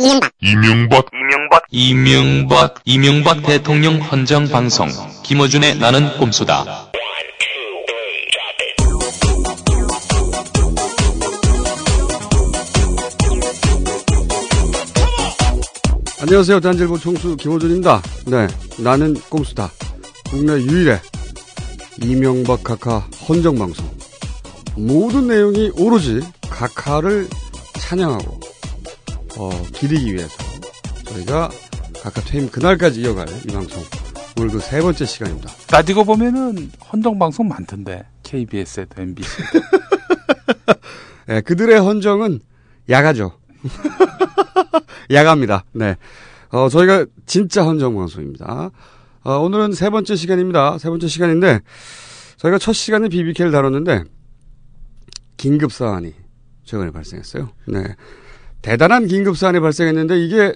이명박 이명박 이명박 이명박 이명박 대통령 헌정 방송 김어준의 나는 꼼수다. 안녕하세요. 단질보 총수 김호준입니다. 네, 나는 꼼수다. 국내 유일의 이명박 카카 헌정 방송. 모든 내용이 오로지 카카를 찬양하고 어, 기리기 위해서 저희가 카카 퇴임 그날까지 이어갈 이 방송. 오늘 그 세 번째 시간입니다. 따지고 보면은 헌정 방송 많던데 KBS에도 MBC. 네, 그들의 헌정은 야가죠. 야가입니다. 네. 어, 저희가 진짜 헌정 방송입니다. 어, 오늘은 세 번째 시간입니다. 세 번째 시간인데, 저희가 첫 시간에 BBK를 다뤘는데, 긴급 사안이 최근에 발생했어요. 네. 대단한 긴급 사안이 발생했는데, 이게,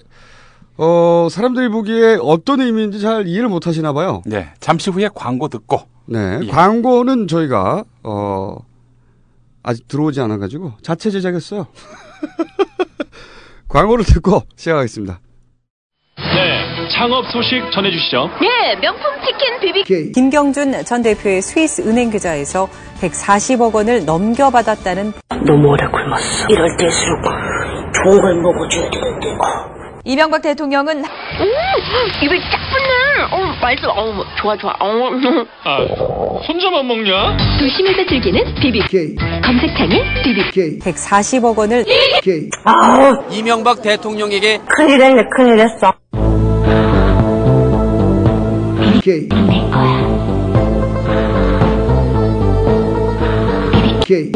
어, 사람들이 보기에 어떤 의미인지 잘 이해를 못 하시나 봐요. 네, 잠시 후에 광고 듣고 네. 예. 광고는 저희가, 어, 아직 들어오지 않아 가지고 자체 제작했어요. 광고를 듣고 시작하겠습니다. 네, 창업 소식 전해주시죠. 예, 명품 치킨 비비 김경준 전 대표의 스위스 은행 계좌에서 140억 원을 넘겨받았다는 너무 오래 굶었어. 이럴 때일수록 좋은 걸 먹어줘야 되는데. 이명박 대통령은 오, 입에 쫙 붙네. 어, 맛있어. 어, 좋아 좋아. 어. 아, 혼자만 먹냐? 도심에서 즐기는 비비. 검색창에 비비. 140억 원을 이명박 대통령에게 큰일 했네, 큰일 했어. BBK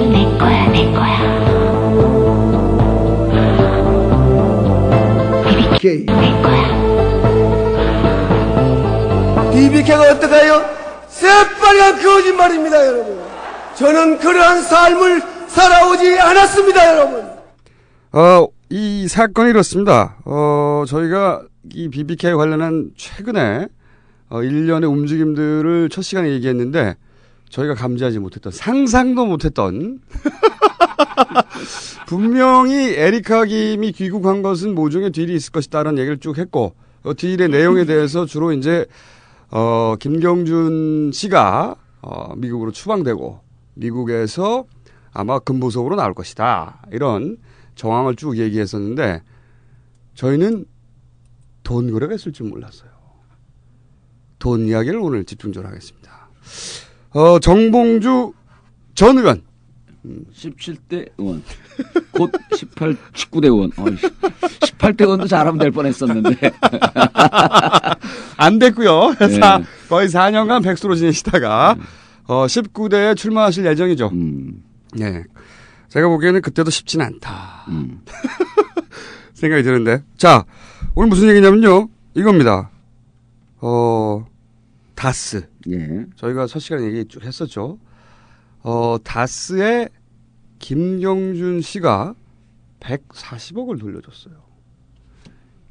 가 어떡해요? 새빨간 거짓말입니다, 여러분. 저는 그러한 삶을 살아오지 않았습니다, 여러분. 어, 이 사건이 이렇습니다. 어, 저희가 이 BBK 관련한 최근에 어, 일련의 움직임들을 첫 시간에 얘기했는데 저희가 감지하지 못했던 상상도 못했던 분명히 에리카 김이 귀국한 것은 모종의 딜이 있을 것이다라는 얘기를 쭉 했고 어, 딜의 내용에 대해서 주로 이제 어, 김경준 씨가 어, 미국으로 추방되고 미국에서 아마 금보석으로 나올 것이다 이런 정황을 쭉 얘기했었는데 저희는 돈 거래가 있을 줄 몰랐어요. 돈 이야기를 오늘 집중적으로 하겠습니다. 어, 정봉주 전 의원 17대 의원. 곧 18, 19대 의원. 어, 18대 의원도 잘하면 될 뻔했었는데. 안 됐고요. 네. 사- 거의 4년간 백수로 지내시다가 어, 19대에 출마하실 예정이죠. 음, 네. 제가 보기에는 그때도 쉽지는 않다. 음. 생각이 드는데. 자, 오늘 무슨 얘기냐면요. 이겁니다. 어, 다스. 예. 저희가 첫 시간에 얘기 쭉 했었죠. 어, 다스의 김경준 씨가 140억을 돌려줬어요.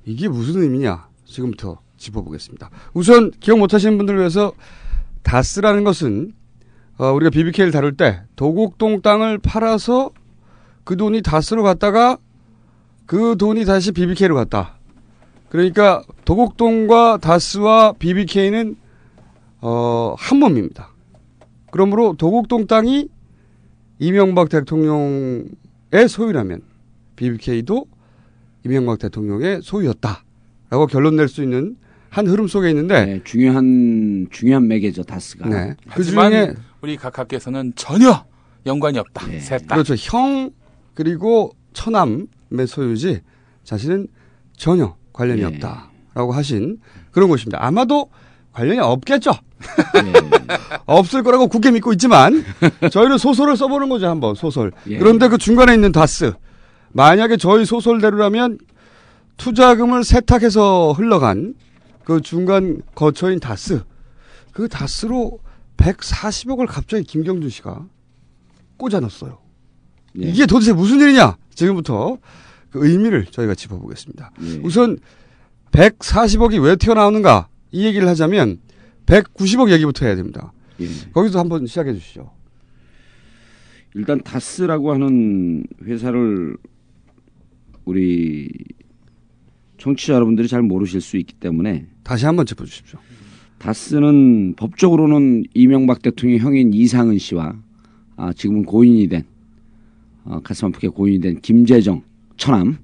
이게 무슨 의미냐? 지금부터 짚어보겠습니다. 우선 기억 못하시는 분들을 위해서 다스라는 것은 어, 우리가 BBK를 다룰 때 도곡동 땅을 팔아서 그 돈이 다스로 갔다가 그 돈이 다시 BBK로 갔다. 그러니까 도곡동과 다스와 BBK는 어, 한 몸입니다. 그러므로 도곡동 땅이 이명박 대통령의 소유라면 BBK도 이명박 대통령의 소유였다라고 결론 낼 수 있는 한 흐름 속에 있는데 네, 중요한, 중요한 매개죠, 다스가. 네. 그 하지만 중에 우리 각하께서는 전혀 연관이 없다. 네. 셋 다. 그렇죠. 형 그리고 처남의 소유지 자신은 전혀 관련이 예. 없다라고 하신 그런 것입니다. 아마도 관련이 없겠죠. 예. 없을 거라고 굳게 믿고 있지만 저희는 소설을 써보는 거죠 한번 소설. 예. 그런데 그 중간에 있는 다스 만약에 저희 소설대로라면 투자금을 세탁해서 흘러간 그 중간 거처인 다스 그 다스로 140억을 갑자기 김경준 씨가 꽂아 넣었어요. 예. 이게 도대체 무슨 일이냐? 지금부터 그 의미를 저희가 짚어보겠습니다. 예. 우선 140억이 왜 튀어나오는가 이 얘기를 하자면 190억 얘기부터 해야 됩니다. 예. 거기서 한번 시작해 주시죠. 일단 다스라고 하는 회사를 우리 청취자 여러분들이 잘 모르실 수 있기 때문에 다시 한번 짚어 주십시오. 다스는 법적으로는 이명박 대통령 형인 이상은 씨와 아, 지금은 고인이 된 어, 가슴 아프게 고인이 된 김재정 처남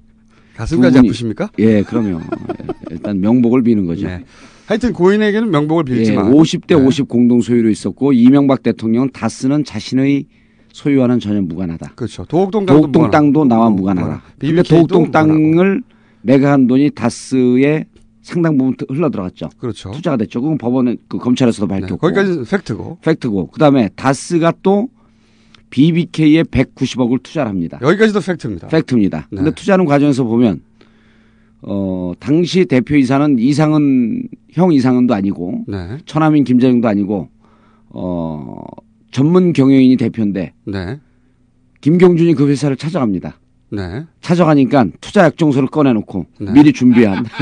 가슴까지 두 분이- 아프십니까? 예, 그럼요. 예, 일단 명복을 비는 거죠. 네. 하여튼 고인에게는 명복을 예, 빌지만 50대 네. 50 공동 소유로 있었고 이명박 대통령은 다스는 자신의 소유와는 전혀 무관하다. 그렇죠. 도곡동 도곡동. 땅도 나와 어, 무관하다. 도 도곡동. 땅을 매각한 돈이 다스의 상당 부분 흘러 들어갔죠. 그렇죠. 투자가 됐죠. 그건 법원은 그 검찰에서도 네, 밝혔고. 거기까지 팩트고 팩트고. 그다음에 다스가 또 BBK에 190억을 투자를 합니다. 여기까지도 팩트입니다. 팩트입니다. 네. 근데 투자하는 과정에서 보면 어 당시 대표이사는 이상은 형 이상은도 아니고 네, 처남인 김재정도 아니고 어 전문 경영인이 대표인데 네, 김경준이 그 회사를 찾아갑니다. 네. 찾아가니까 투자 약정서를 꺼내놓고 네. 미리 준비한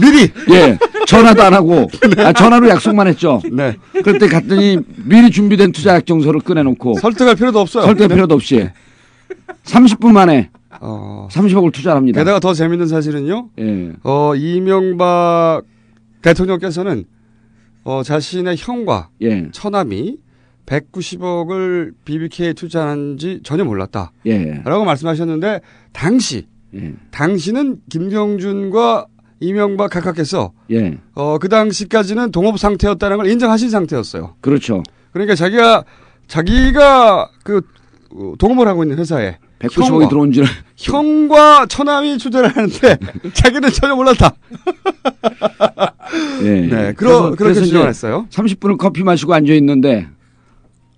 미리 예 전화도 안 하고 아, 전화로 약속만 했죠. 네. 그때 갔더니 미리 준비된 투자 약정서를 꺼내놓고 설득할 필요도 없어요. 설득 네. 필요도 없이 30분 만에 어, 30억을 투자를 합니다. 게다가 더 재밌는 사실은요. 예. 어, 이명박 대통령께서는 어, 자신의 형과 예. 처남이 190억을 BBK에 투자한 지 전혀 몰랐다. 예. 라고 말씀하셨는데 당시 예. 당시는 김경준과 이명박 각하께서 예. 어, 그 당시까지는 동업 상태였다는 걸 인정하신 상태였어요. 그렇죠. 그러니까 자기가 자기가 그 어, 동업을 하고 있는 회사에 190억이 형과, 들어온 줄 형과 처남이 투자를 하는데 자기는 전혀 몰랐다. 예. 네, 그러, 그렇게 주장을 했어요. 30분을 커피 마시고 앉아 있는데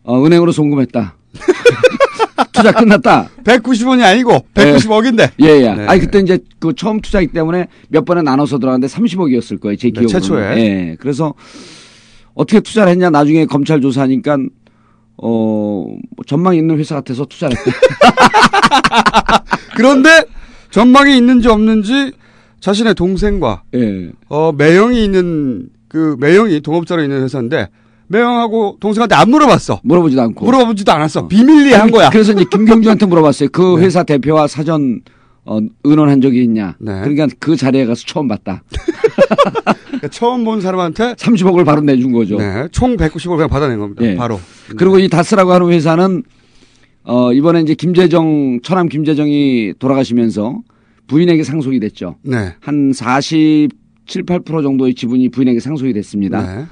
어, 은행으로 송금했다. 투자 끝났다. 190원이 아니고 190억인데. 예, 예. 네. 아니 그때 이제 그 처음 투자이기 때문에 몇 번에 나눠서 들어갔는데 30억이었을 거예요. 제 네, 기억으로. 최초에. 예. 그래서 어떻게 투자를 했냐 나중에 검찰 조사하니까 어 전망 있는 회사 같아서 투자를 했다. 그런데 전망이 있는지 없는지 자신의 동생과 예. 어, 매형이 있는 그 매형이 동업자로 있는 회사인데 매형하고 동생한테 안 물어봤어. 물어보지도 않고. 물어보지도 않았어. 비밀리에 한 거야. 그래서 이제 김경주한테 물어봤어요. 그 네. 회사 대표와 사전 어, 의논한 적이 있냐. 네. 그러니까 그 자리에 가서 처음 봤다. 그러니까 처음 본 사람한테 30억을 바로 내준 거죠. 네, 총 190을 그냥 받아낸 겁니다. 예. 바로. 그리고 이 다스라고 하는 회사는 어, 이번에 이제 김재정, 처남 김재정이 돌아가시면서 부인에게 상속이 됐죠. 네. 한 47, 8% 정도의 지분이 부인에게 상속이 됐습니다. 네.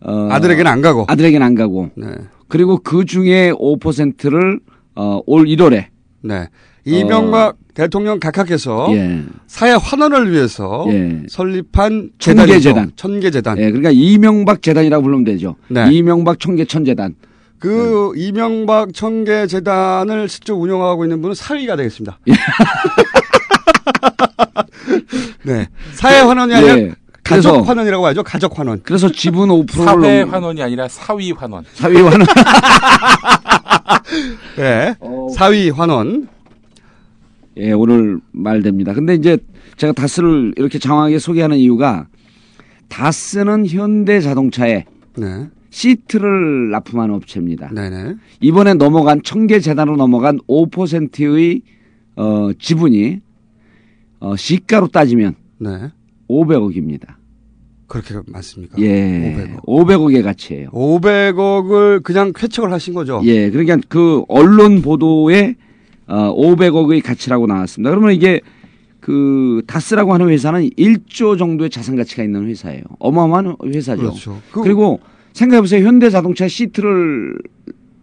어, 아들에게는 안 가고. 아들에게는 안 가고. 네. 그리고 그 중에 5%를 어, 올 1월에 네. 이명박 대통령 각하께서 예. 사회 환원을 위해서 예. 설립한 천계재단. 천계재단. 예, 그러니까 이명박 재단이라고 부르면 되죠. 네. 이명박 청계천재단. 그 이명박 청계재단을 실제 운영하고 있는 분은 사위가 되겠습니다. 예. 네. 사회 환원이 아니라 예. 가족 환원이라고 하죠. 가족 환원. 그래서 지분 5%를 사회 환원이 아니라 사위 환원. 사위 환원. 네. 어. 사위 환원. 예, 오늘 말됩니다. 근데 이제 제가 다스를 이렇게 장황하게 소개하는 이유가 다스는 현대 자동차에 네. 시트를 납품하는 업체입니다. 네네. 이번에 넘어간 청계 재단으로 넘어간 5%의 어, 지분이 어, 시가로 따지면 네. 500억입니다. 그렇게 많습니까? 예. 500억. 500억 의 가치예요. 500억을 그냥 쾌척을 하신 거죠. 예. 그러니까 그 언론 보도에 어, 500억의 가치라고 나왔습니다. 그러면 이게 그 다스라고 하는 회사는 1조 정도의 자산 가치가 있는 회사예요. 어마어마한 회사죠. 그렇죠. 그- 그리고 생각해 보세요. 현대 자동차 시트를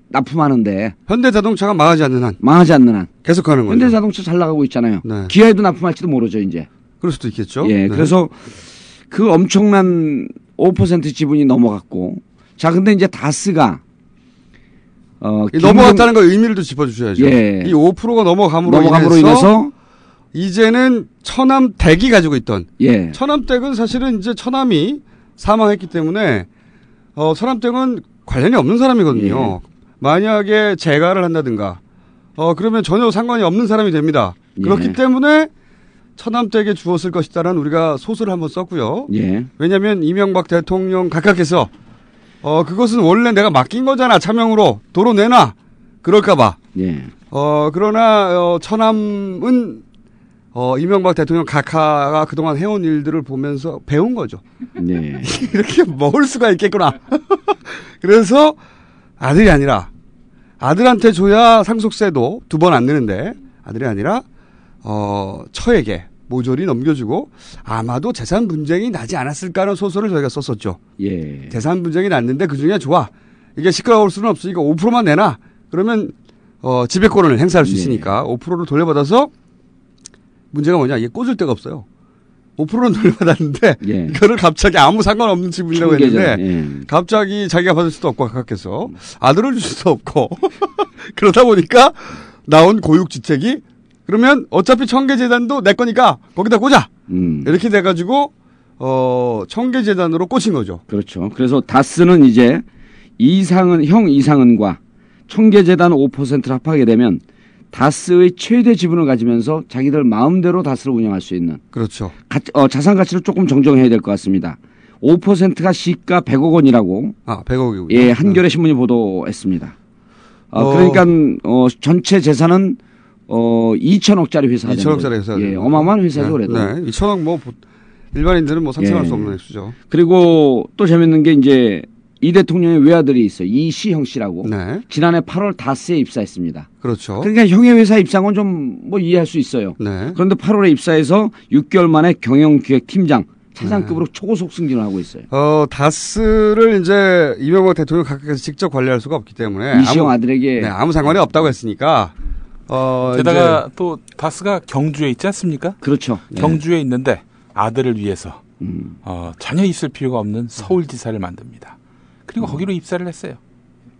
납품하는데 현대자동차가 망하지 않는 한 망하지 않는 한 계속 하는 거죠. 현대 자동차 잘 나가고 있잖아요. 네. 기아에도 납품할지도 모르죠, 이제. 그럴 수도 있겠죠. 예. 네. 그래서 그 엄청난 5% 지분이 넘어갔고 자, 근데 이제 다스가 어, 이 김용- 넘어갔다는 거 의미를 또 짚어주셔야죠. 예. 이 5%가 넘어감으로, 넘어감으로 인해서, 인해서 이제는 처남 댁이 가지고 있던 예. 처남 댁은 사실은 이제 처남이 사망했기 때문에 어, 처남 댁은 관련이 없는 사람이거든요. 예. 만약에 재가를 한다든가 어, 그러면 전혀 상관이 없는 사람이 됩니다. 그렇기 예. 때문에 처남 댁에 주었을 것이다라는 우리가 소설을 한번 썼고요. 예. 왜냐하면 이명박 대통령 각각께서 어 그것은 원래 내가 맡긴 거잖아 차명으로 도로 내놔 그럴까봐 예. 어 그러나 어 처남은 어, 이명박 대통령 각하가 그동안 해온 일들을 보면서 배운 거죠. 네. 이렇게 먹을 수가 있겠구나. 그래서 아들이 아니라 아들한테 줘야 상속세도 두 번 안 내는데 아들이 아니라 어 처에게 모조리 넘겨주고 아마도 재산 분쟁이 나지 않았을까 하는 소설을 저희가 썼었죠. 예. 재산 분쟁이 났는데 그 중에 좋아. 이게 시끄러울 수는 없으니까 5%만 내놔. 그러면 어 지배권을 행사할 수 예. 있으니까 5%를 돌려받아서 문제가 뭐냐 이게 꽂을 데가 없어요. 5%는 돌려받았는데 예. 이거를 갑자기 아무 상관없는 지분이라고 했는데 예. 갑자기 자기가 받을 수도 없고 각각해서 아들을 줄 수도 없고 그러다 보니까 나온 고육지책이 그러면 어차피 청계재단도 내 거니까 거기다 꽂아 음. 이렇게 돼가지고 어 청계재단으로 꽂힌 거죠. 그렇죠. 그래서 다스는 이제 이상은 형 이상은과 청계재단 5%를 합하게 되면 다스의 최대 지분을 가지면서 자기들 마음대로 다스를 운영할 수 있는 그렇죠. 가, 어, 자산 가치를 조금 정정해야 될 것 같습니다. 5%가 시가 100억 원이라고 아 100억이군요. 예 한겨레 신문이 보도했습니다. 어, 어. 그러니까 어, 전체 재산은 어 2천억짜리 회사가 되는 2천억짜리 거죠. 회사가 예, 어마어마한 회사죠 네, 그래도. 네. 2천억 뭐 보- 일반인들은 뭐 상상할 예. 수 없는 액수죠. 그리고 또 재밌는 게 이제 이 대통령의 외아들이 있어요. 이시형 씨라고. 네. 지난해 8월 다스에 입사했습니다. 그렇죠. 그러니까 형의 회사 입사는 좀 뭐 이해할 수 있어요. 네. 그런데 8월에 입사해서 6개월 만에 경영기획팀장 차장급으로 초고속 승진을 하고 있어요. 어 다스를 이제 이명박 대통령 각각에서 직접 관리할 수가 없기 때문에 이시영 아들에게 네, 아무 상관이 없다고 했으니까 어 게다가 이제 또 다스가 경주에 있지 않습니까? 그렇죠. 경주에 있는데 아들을 위해서 음, 어, 전혀 있을 필요가 없는 서울지사를 만듭니다. 그리고 거기로 입사를 했어요.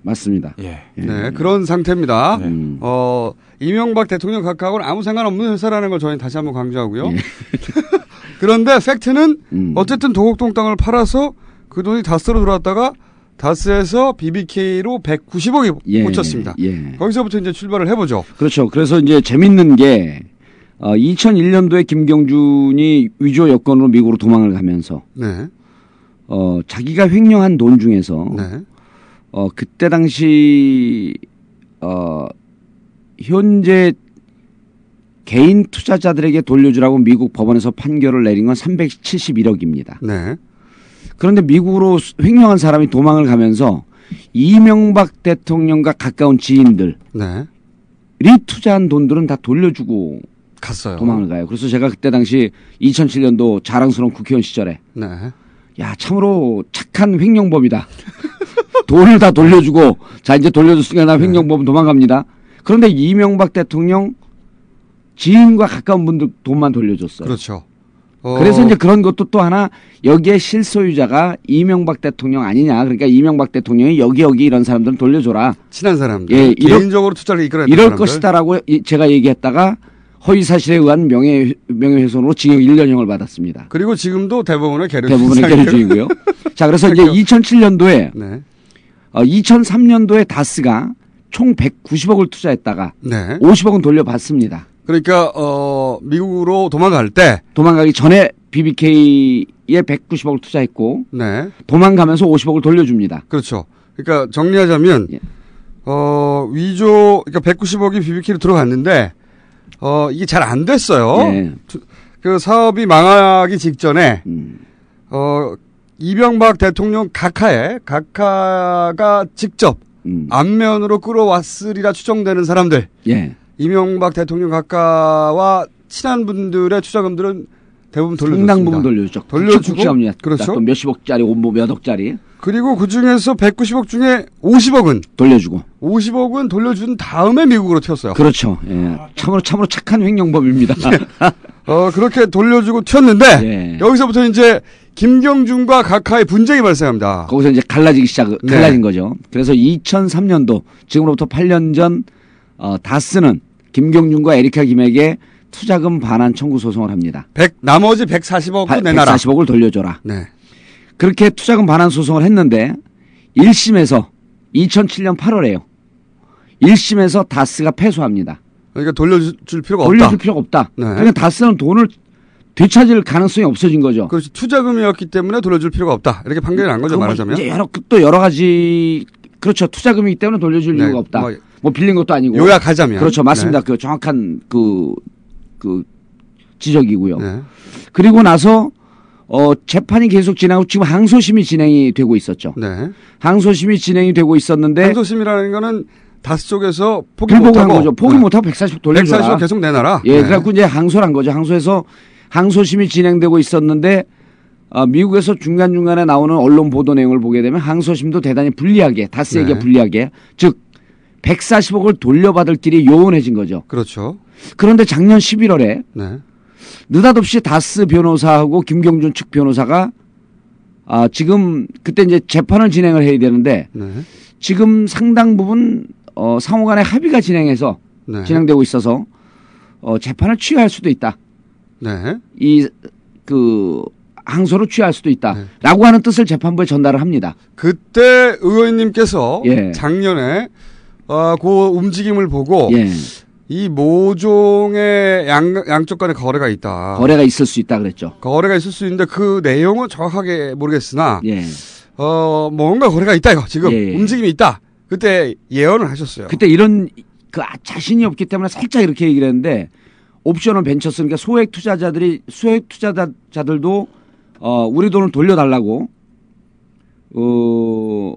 맞습니다. 예. 예. 네, 그런 상태입니다. 네. 음, 어, 이명박 대통령 각하고는 아무 상관없는 회사라는 걸 저희는 다시 한번 강조하고요. 그런데 팩트는 예. 음. 어쨌든 도곡동 땅을 팔아서 그 돈이 다스로 들어왔다가 다스에서 BBK로 190억이 예, 꽂혔습니다. 예. 거기서부터 이제 출발을 해보죠. 그렇죠. 그래서 이제 재밌는 게 어, 2001년도에 김경준이 위조 여건으로 미국으로 도망을 가면서 네, 어, 자기가 횡령한 돈 중에서 네, 어, 그때 당시, 어, 현재 개인 투자자들에게 돌려주라고 미국 법원에서 판결을 내린 건 371억입니다. 네. 그런데 미국으로 수- 횡령한 사람이 도망을 가면서 이명박 대통령과 가까운 지인들이 네. 투자한 돈들은 다 돌려주고 갔어요. 도망을 가요. 그래서 제가 그때 당시 2007년도 자랑스러운 국회의원 시절에 네. 야 참으로 착한 횡령범이다. 돈을 다 돌려주고 자 이제 돌려줬으니까 나 횡령범 도망갑니다. 그런데 이명박 대통령 지인과 가까운 분들 돈만 돌려줬어요. 그렇죠. 어, 그래서 이제 그런 것도 또 하나 여기에 실소유자가 이명박 대통령 아니냐. 그러니까 이명박 대통령이 여기 여기 이런 사람들은 돌려줘라. 친한 사람들. 예, 이럴- 개인적으로 투자를 이끌어냈던 이럴 사람들. 것이다라고 이- 제가 얘기했다가 허위 사실에 의한 명예 명예훼손으로 징역 1년형을 받았습니다. 그리고 지금도 대부분의 계류 대부분의. 계류 중이고요. 자, 그래서 이제 2007년도에 네. 어, 2003년도에 다스가 총 190억을 투자했다가 네. 50억은 돌려받습니다. 그러니까 어 미국으로 도망갈 때 도망가기 전에 BBK에 190억을 투자했고 네. 도망가면서 50억을 돌려줍니다. 그렇죠. 그러니까 정리하자면 예. 어 위조 그러니까 190억이 BBK로 들어갔는데 어 이게 잘 안 됐어요. 예. 그 사업이 망하기 직전에 음, 어 이명박 대통령 각하에 각하가 직접 음. 안면으로 끌어왔으리라 추정되는 사람들 예. 이명박 대통령 각하와 친한 분들의 투자금들은 대부분 돌려줬습니다. 상당 부분 돌려주죠. 돌려주고. 그렇죠. 또 몇십억짜리, 뭐 몇 억짜리 그리고 그 중에서 190억 중에 50억은 돌려주고. 50억은 돌려준 다음에 미국으로 튀었어요. 그렇죠. 예. 참으로 참으로 착한 횡령법입니다. 어 그렇게 돌려주고 튀었는데 예. 여기서부터 이제 김경준과 각하의 분쟁이 발생합니다. 거기서 이제 갈라지기 시작, 네. 갈라진 거죠. 그래서 2003년도, 지금으로부터 8년 전, 어, 다스는 김경준과 에리카 김에게 투자금 반환 청구 소송을 합니다. 100 나머지 140억도 내놔라. 140억을 돌려줘라. 네. 그렇게 투자금 반환 소송을 했는데 1심에서 2007년 8월에요. 1심에서 다스가 패소합니다. 그러니까 돌려줄 필요가 돌려줄 없다. 필요가 없다. 네. 그러니까 다스는 돈을 되찾을 가능성이 없어진 거죠. 그렇지 투자금이었기 때문에 돌려줄 필요가 없다. 이렇게 판결이 난 거죠 말하자면. 이제 여러 또 여러 가지 그렇죠. 투자금이기 때문에 돌려줄 네, 이유가 없다. 뭐 뭐, 빌린 것도 아니고. 요약하자면 그렇죠. 맞습니다. 네. 그 정확한 그, 그 지적이고요. 네. 그리고 나서 어 재판이 계속 진행하고 지금 항소심이 진행이 되고 있었죠. 네. 항소심이 진행이 되고 있었는데 항소심이라는 거는 다스 쪽에서 포기 불복을 한 못하고 거죠. 포기 네. 못하고 140 돌려줘라. 140을 계속 내놔라. 예, 네. 그래갖고 이제 항소를 한 거죠. 항소에서 항소심이 진행되고 있었는데 어, 미국에서 중간 중간에 나오는 언론 보도 내용을 보게 되면 항소심도 대단히 불리하게 다스에게 네. 불리하게 즉 140억을 돌려받을 길이 요원해진 거죠. 그렇죠. 그런데 작년 11월에 네. 느닷없이 다스 변호사하고 김경준 측 변호사가 아, 지금 그때 이제 재판을 진행을 해야 되는데 네. 지금 상당 부분 어, 상호 간의 합의가 진행해서 네. 진행되고 있어서 어, 재판을 취하할 수도 있다. 네. 이그 항소를 취할 수도 네. 있다라고 하는 뜻을 재판부에 전달을 합니다. 그때 의원님께서 예. 작년에 어, 그 움직임을 보고 예. 이 모종의 양, 양쪽 간에 거래가 있다. 거래가 있을 수 있다 그랬죠. 거래가 있을 수 있는데 그 내용은 정확하게 모르겠으나 예. 어 뭔가 거래가 있다 이거 지금 예. 움직임이 있다. 그때 예언을 하셨어요. 그때 이런 그 아- 자신이 없기 때문에 살짝 이렇게 얘기를 했는데 옵셔널 벤처스 그러니까 소액 투자자들이 소액 투자자들도 어 우리 돈을 돌려달라고 어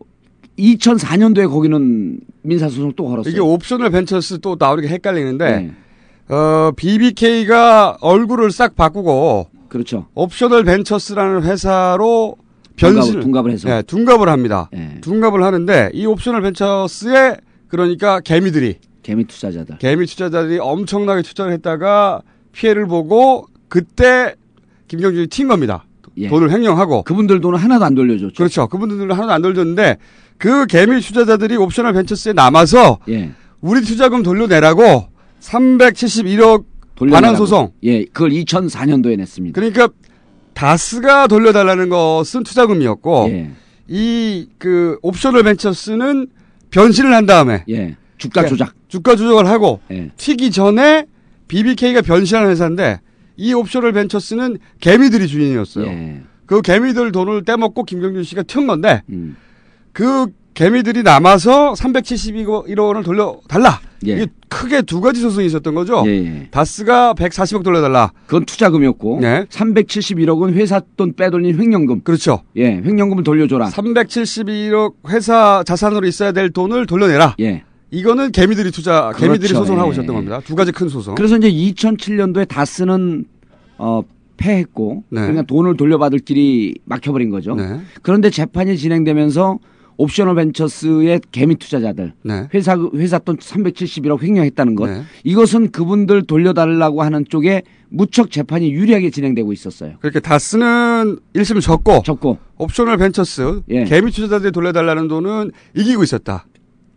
2004년도에 거기는 민사소송 또 걸었어요. 이게 옵셔널 벤처스 또 나오는 게 헷갈리는데 네. 어 BBK가 얼굴을 싹 바꾸고 그렇죠. 옵셔널 벤처스라는 회사로 둔갑을- 변신 둔갑을 해서. 네, 둔갑을 합니다. 예. 둔갑을 하는데 이 옵셔널 벤처스에 그러니까 개미들이 개미 투자자들. 개미 투자자들이 엄청나게 투자를 했다가 피해를 보고 그때 김경준이 튄 겁니다. 예. 돈을 횡령하고 그분들 돈은 하나도 안 돌려줬죠. 그렇죠. 그분들은 하나도 안 돌렸는데 그 개미 투자자들이 옵셔널 벤처스에 남아서 예. 우리 투자금 돌려내라고 371억 돌려내라고. 반환 소송. 예, 그걸 2004년도에 냈습니다. 그러니까 다스가 돌려달라는 것은 투자금이었고 예. 이그 옵셔널 벤처스는 변신을 한 다음에 예. 주가 예, 조작. 주가 조작을 하고 예. 튀기 전에 BBK가 변신하는 회사인데 이 옵셔널 벤처스는 개미들이 주인이었어요. 예. 그 개미들 돈을 떼먹고 김경준 씨가 튀은 건데 음. 그 개미들이 남아서 371억 원을 돌려달라. 예. 이게 크게 두 가지 소송이 있었던 거죠. 예, 예. 다스가 140억 돌려달라. 그건 투자금이었고 네. 371억은 회사 돈 빼돌린 횡령금. 그렇죠. 예, 횡령금을 돌려줘라. 371억 회사 자산으로 있어야 될 돈을 돌려내라. 예. 이거는 개미들이 투자, 개미들이 그렇죠. 소송을 하고 예. 있었던 겁니다. 두 가지 큰 소송. 그래서 이제 2007년도에 다스는 어 패했고 네. 그러니까 돈을 돌려받을 길이 막혀버린 거죠. 네. 그런데 재판이 진행되면서 옵셔널 벤처스의 개미 투자자들 네. 회사 회사 돈 371억 횡령했다는 것 네. 이것은 그분들 돌려달라고 하는 쪽에 무척 재판이 유리하게 진행되고 있었어요. 그렇게 다스는 1심 졌고 졌고 옵셔널 벤처스 예. 개미 투자자들이 돌려달라는 돈은 이기고 있었다.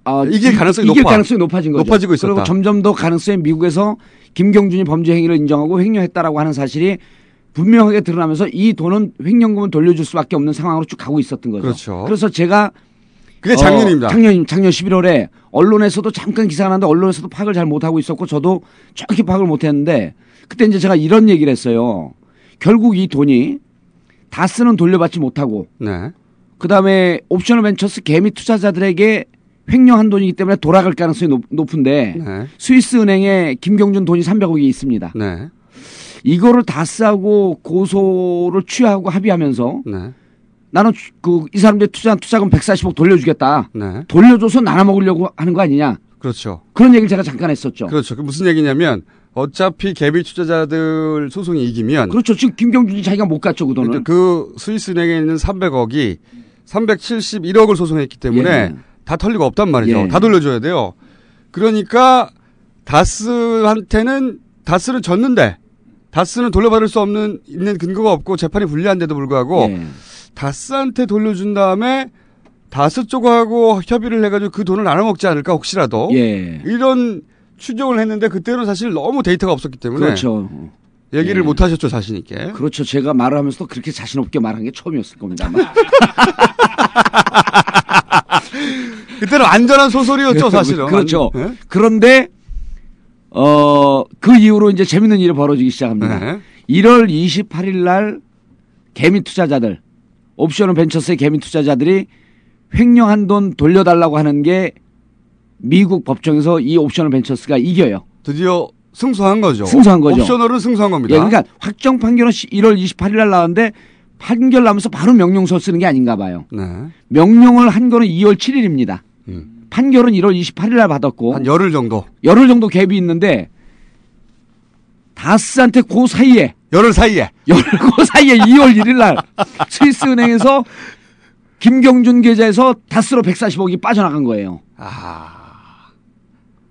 아, 이길 가능성이 이길 높아. 가능성이 높아진 거죠. 높아지고 있었다. 그리고 점점 더 가능성이 미국에서 김경준이 범죄 행위를 인정하고 횡령했다라고 하는 사실이 분명하게 드러나면서 이 돈은 횡령금을 돌려줄 수밖에 없는 상황으로 쭉 가고 있었던 거죠. 그렇죠. 그래서 제가 그게 작년입니다. 어, 작년 작년 11월에 언론에서도 잠깐 기사가 났는데 언론에서도 파악을 잘 못하고 있었고 저도 정확히 파악을 못했는데 그때 이제 제가 이런 얘기를 했어요. 결국 이 돈이 다스는 돌려받지 못하고 네. 그다음에 옵셔널 벤처스 개미 투자자들에게 횡령한 돈이기 때문에 돌아갈 가능성이 높, 은데 네. 스위스 은행에 김경준 돈이 300억이 있습니다. 네. 이거를 다스하고 고소를 취하고 합의하면서 네. 나는 그 이 사람들 투자한 투자금 140억 돌려주겠다. 네. 돌려줘서 나눠 먹으려고 하는 거 아니냐. 그렇죠. 그런 얘기를 제가 잠깐 했었죠. 그렇죠. 그 무슨 얘기냐면 어차피 개미 투자자들 소송이 이기면 그렇죠. 지금 김경준이 자기가 못 갔죠 그 돈을. 그 스위스 은행에 있는 300억이 371억을 소송했기 때문에 예. 다 털 리가 없단 말이죠. 예. 다 돌려줘야 돼요. 그러니까 다스한테는 다스는 졌는데 다스는 돌려받을 수 없는 있는 근거가 없고 재판이 불리한데도 불구하고 예. 다스한테 돌려준 다음에 다스 쪽하고 협의를 해가지고 그 돈을 나눠 먹지 않을까 혹시라도 예. 이런 추정을 했는데 그때는 사실 너무 데이터가 없었기 때문에 그렇죠. 얘기를 예. 못 하셨죠 자신 있게. 그렇죠. 제가 말을 하면서도 그렇게 자신 없게 말한 게 처음이었을 겁니다. 그때는 안전한 소설이었죠 사실은. 그렇죠. 예? 그런데 어 그 이후로 이제 재밌는 일이 벌어지기 시작합니다. 네. 1월 28일 날 개미 투자자들 옵션을 벤처스의 개미 투자자들이 횡령한 돈 돌려달라고 하는 게 미국 법정에서 이 옵션을 벤처스가 이겨요. 드디어 승소한 거죠. 승소한 거죠. 옵셔널은 승소한 겁니다. 예, 그러니까 확정 판결은 1월 28일 날 나왔는데 판결 나면서 바로 명령서 쓰는 게 아닌가 봐요. 네. 명령을 한 거는 2월 7일입니다. 음. 판결은 1월 28일 날 받았고 한 열흘 정도. 열흘 정도 갭이 있는데 다스한테 그 사이에 열흘 사이에 열흘 그 사이에 2월 1일 날 스위스 은행에서 김경준 계좌에서 다스로 140억이 빠져나간 거예요. 아.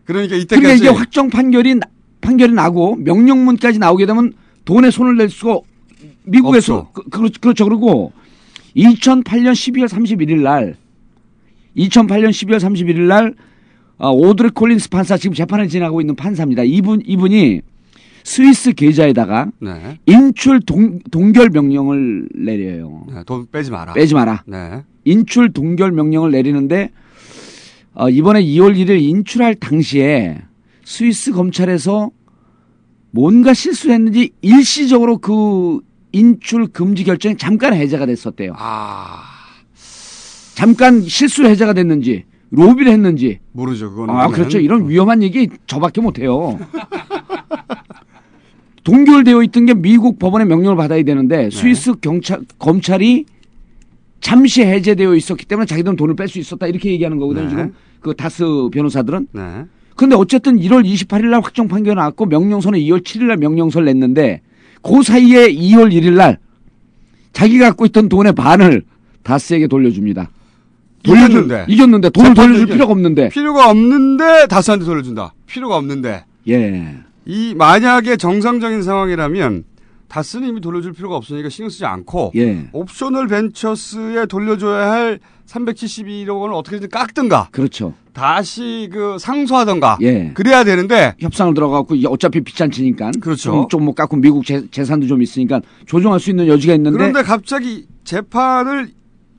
그러니까 이때까지 그러니까 이게 확정 판결이 나- 판결이 나고 명령문까지 나오게 되면 돈에 손을 낼 수가 미국에서. 그, 그렇- 그렇죠. 그리고 2008년 12월 31일 날 2008년 12월 31일 날 어, 오드리 콜린스 판사 지금 재판을 진행하고 있는 판사입니다. 이분 이분이 스위스 계좌에다가 네. 인출 동, 동결 명령을 내려요. 네, 돈 빼지 마라. 빼지 마라. 네. 인출 동결 명령을 내리는데 어, 이번에 2월 1일 인출할 당시에 스위스 검찰에서 뭔가 실수를 했는지 일시적으로 그 인출 금지 결정이 잠깐 해제가 됐었대요. 아. 잠깐 실수로 해제가 됐는지 로비를 했는지 모르죠. 그거는. 아 그렇죠 이런 위험한 얘기 저밖에 못해요. 동결되어 있던 게 미국 법원의 명령을 받아야 되는데 스위스 경찰 검찰이 잠시 해제되어 있었기 때문에 자기들은 돈을 뺄 수 있었다 이렇게 얘기하는 거거든요. 네. 지금 그 다스 변호사들은. 네. 근데 어쨌든 1월 28일 날 확정 판결 나왔고 명령서는 2월 7일 날 명령서를 냈는데 그 사이에 2월 1일 날 자기가 갖고 있던 돈의 반을 다스에게 돌려줍니다. 돌려줄- 이겼는데. 이겼는데 돈을 돌려줄 이겨- 필요가 없는데. 필요가 없는데 다스한테 돌려준다. 필요가 없는데. 예. 이 만약에 정상적인 상황이라면 다스는 이미 돌려줄 필요가 없으니까 신경 쓰지 않고 예. 옵셔널 벤처스에 돌려줘야 할 371억 원을 어떻게든 깎든가 그렇죠. 다시 그 상소하던가 예. 그래야 되는데 협상을 들어가고 어차피 비잔치니까 그렇죠. 좀뭐 깎고 미국 재, 재산도 좀 있으니까 조정할 수 있는 여지가 있는데 그런데 갑자기 재판을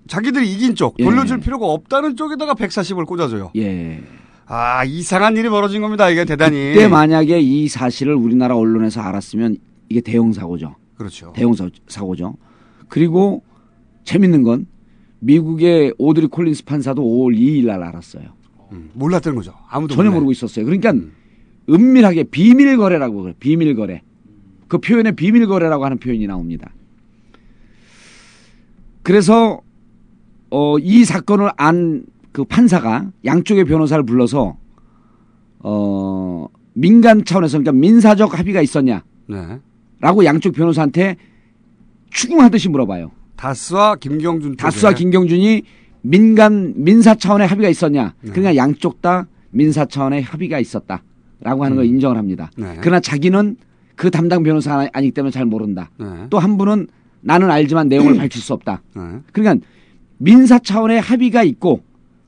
자기들이 이긴 쪽 예. 돌려줄 필요가 없다는 쪽에다가 140을 꽂아줘요. 예. 아 이상한 일이 벌어진 겁니다. 이게 대단히. 그때 만약에 이 사실을 우리나라 언론에서 알았으면 이게 대형 사고죠. 그렇죠. 대형 사- 사고죠. 그리고 재밌는 건 미국의 오드리 콜린스 판사도 5월 2일 날 알았어요. 음, 몰랐던 거죠. 아무도 전혀 몰라요. 모르고 있었어요. 그러니까 은밀하게 비밀 거래라고 그래요. 비밀 거래. 그 표현에 비밀 거래라고 하는 표현이 나옵니다. 그래서 어, 이 사건을 안 그 판사가 양쪽의 변호사를 불러서 어, 민간 차원에서 그러니까 민사적 합의가 있었냐 라고 네. 양쪽 변호사한테 추궁하듯이 물어봐요. 다스와 김경준 다스와 쪽에. 김경준이 민간 민사 차원의 합의가 있었냐? 네. 그러니까 양쪽 다 민사 차원의 합의가 있었다라고 하는 걸 인정을 합니다. 네. 그러나 자기는 그 담당 변호사 아니- 아니기 때문에 잘 모른다. 네. 또한 분은 나는 알지만 내용을 밝힐 수 없다. 네. 그러니까 민사 차원의 합의가 있고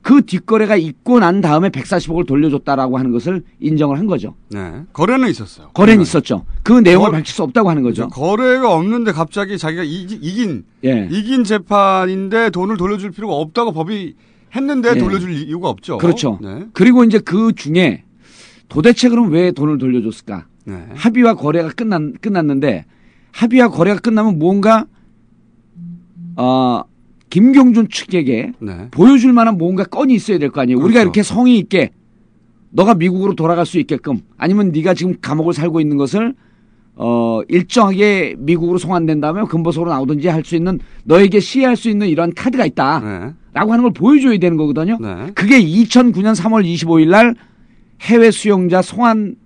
그 뒷거래가 있고 난 다음에 140억을 돌려줬다라고 하는 것을 인정을 한 거죠. 네. 거래는 있었어요. 거래는 있었죠. 그 내용을 거- 밝힐 수 없다고 하는 거죠. 거래가 없는데 갑자기 자기가 이기, 이긴 예. 이긴 재판인데 돈을 돌려줄 필요가 없다고 법이 했는데 예. 돌려줄 이유가 없죠. 그렇죠. 네. 그리고 이제 그 중에 도대체 그럼 왜 돈을 돌려줬을까? 네. 합의와 거래가 끝났, 끝났는데 합의와 거래가 끝나면 무언가 어, 김경준 측에게 네. 보여줄 만한 뭔가 건이 있어야 될 거 아니에요. 우리가 그렇죠. 이렇게 성의 있게 너가 미국으로 돌아갈 수 있게끔 아니면 네가 지금 감옥을 살고 있는 것을 어 일정하게 미국으로 송환된 다음에 금보석으로 나오든지 할 수 있는 너에게 시해할 수 있는 이런 카드가 있다라고 네. 하는 걸 보여줘야 되는 거거든요. 네. 그게 2009년 3월 25일 날 해외 수용자 송환